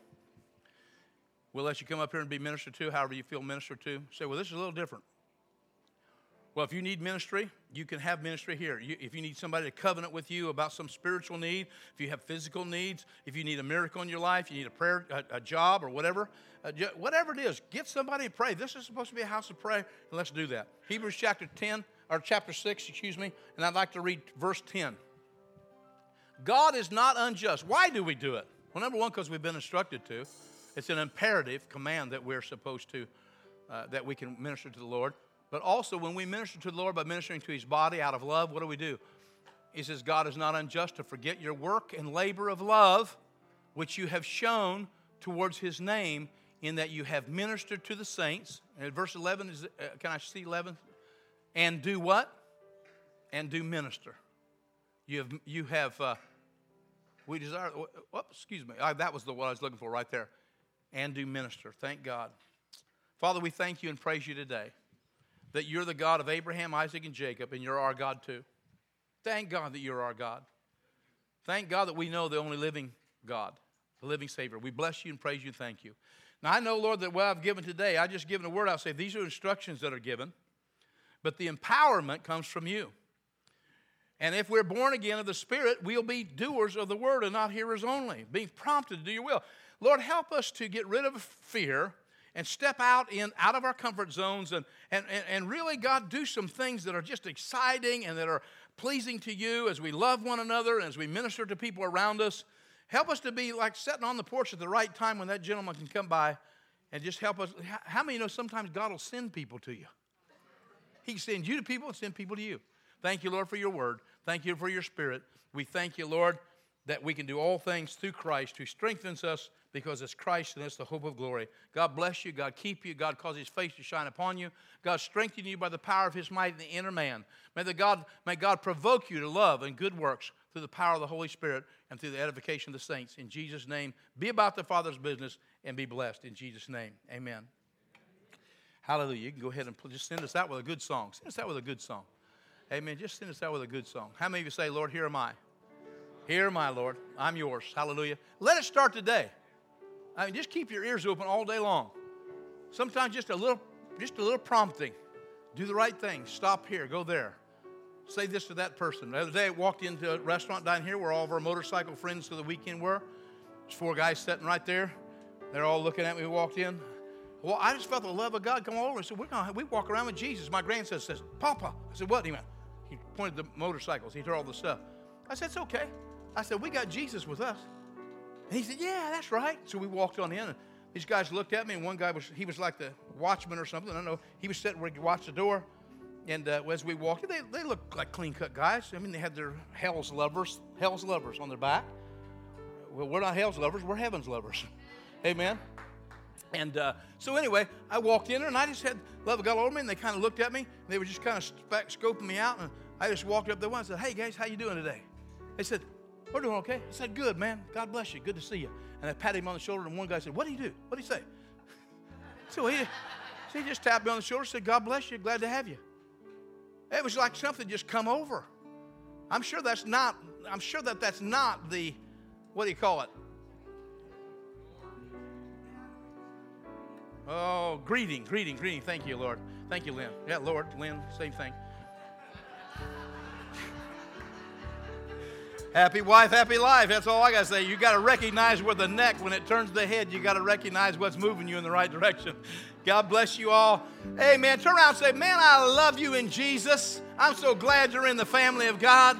We'll let you come up here and be ministered to, however you feel ministered to. Say, well, this is a little different. Well, if you need ministry, you can have ministry here. You, if you need somebody to covenant with you about some spiritual need, if you have physical needs, if you need a miracle in your life, you need a prayer, a, a job, or whatever, uh, whatever it is, get somebody to pray. This is supposed to be a house of prayer, and let's do that. Hebrews chapter 10, or chapter 6, excuse me, and I'd like to read verse 10. God is not unjust. Why do we do it? Well, number one, because we've been instructed to. It's an imperative command that we're supposed to, uh, that we can minister to the Lord. But also, when we minister to the Lord by ministering to his body out of love, what do we do? He says, God is not unjust to forget your work and labor of love, which you have shown towards his name, in that you have ministered to the saints. And verse 11 is, uh, can I see 11? And do what? And do minister. You have, you have uh, we desire, excuse me, I, that was the one I was looking for right there. And do minister. Thank God. Father, we thank you and praise you today that you're the God of Abraham, Isaac, and Jacob, and you're our God too. Thank God that you're our God. Thank God that we know the only living God, the living Savior. We bless you and praise you and thank you. Now, I know, Lord, that what I've given today, I just given a word. I'll say these are instructions that are given but the empowerment comes from you. And if we're born again of the Spirit, we'll be doers of the word and not hearers only, being prompted to do your will. Lord, help us to get rid of fear and step out in out of our comfort zones and, and, and really, God, do some things that are just exciting and that are pleasing to you as we love one another and as we minister to people around us. Help us to be like sitting on the porch at the right time when that gentleman can come by and just help us. How many know sometimes God will send people to you? He sends you to people and send people to you. Thank you, Lord, for your word. Thank you for your spirit. We thank you, Lord, that we can do all things through Christ who strengthens us because it's Christ and it's the hope of glory. God bless you. God keep you. God cause his face to shine upon you. God strengthen you by the power of his might in the inner man. May, the God, may God provoke you to love and good works through the power of the Holy Spirit and through the edification of the saints. In Jesus' name, be about the Father's business and be blessed. In Jesus' name, amen. Hallelujah. You can go ahead and just send us out with a good song. Send us out with a good song. Amen. Just send us out with a good song. How many of you say, Lord, here am I? Here am I, Lord. I'm yours. Hallelujah. Let it start today. I mean, just keep your ears open all day long. Sometimes just a little, just a little prompting. Do the right thing. Stop here. Go there. Say this to that person. The other day, I walked into a restaurant down here where all of our motorcycle friends for the weekend were. There's four guys sitting right there. They're all looking at me. We walked in. Well, I just felt the love of God come over. I said, We're gonna, we walk around with Jesus. My grandson says, Papa. I said, What? He went, He pointed the motorcycles. He told all the stuff. I said, It's okay. I said, We got Jesus with us. And he said, Yeah, that's right. So we walked on in, and these guys looked at me, and one guy was, he was like the watchman or something. I don't know. He was sitting where he watched the door. And uh, as we walked, they, they looked like clean cut guys. I mean, they had their hell's lovers, hell's lovers on their back. Well, we're not hell's lovers, we're heaven's lovers. Amen. And uh, so anyway, I walked in there and I just had love of God over me, and they kind of looked at me. They were just kind of scoping me out, and I just walked up there and said, "Hey guys, how you doing today?" They said, "We're doing okay." I said, "Good, man. God bless you. Good to see you." And I patted him on the shoulder, and one guy said, "What do you do? What do you say?" So he, so he just tapped me on the shoulder, and said, "God bless you. Glad to have you." It was like something just come over. I'm sure that's not. I'm sure that that's not the. What do you call it? Oh, greeting, greeting, greeting. Thank you, Lord. Thank you, Lynn. Yeah, Lord, Lynn, same thing. happy wife, happy life. That's all I got to say. You got to recognize where the neck, when it turns the head, you got to recognize what's moving you in the right direction. God bless you all. Amen. Turn around and say, Man, I love you in Jesus. I'm so glad you're in the family of God.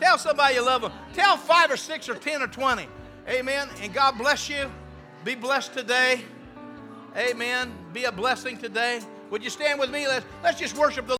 Tell somebody you love them. Tell five or six or ten or twenty. Amen. And God bless you. Be blessed today. Amen. Be a blessing today. Would you stand with me? Let's, let's just worship the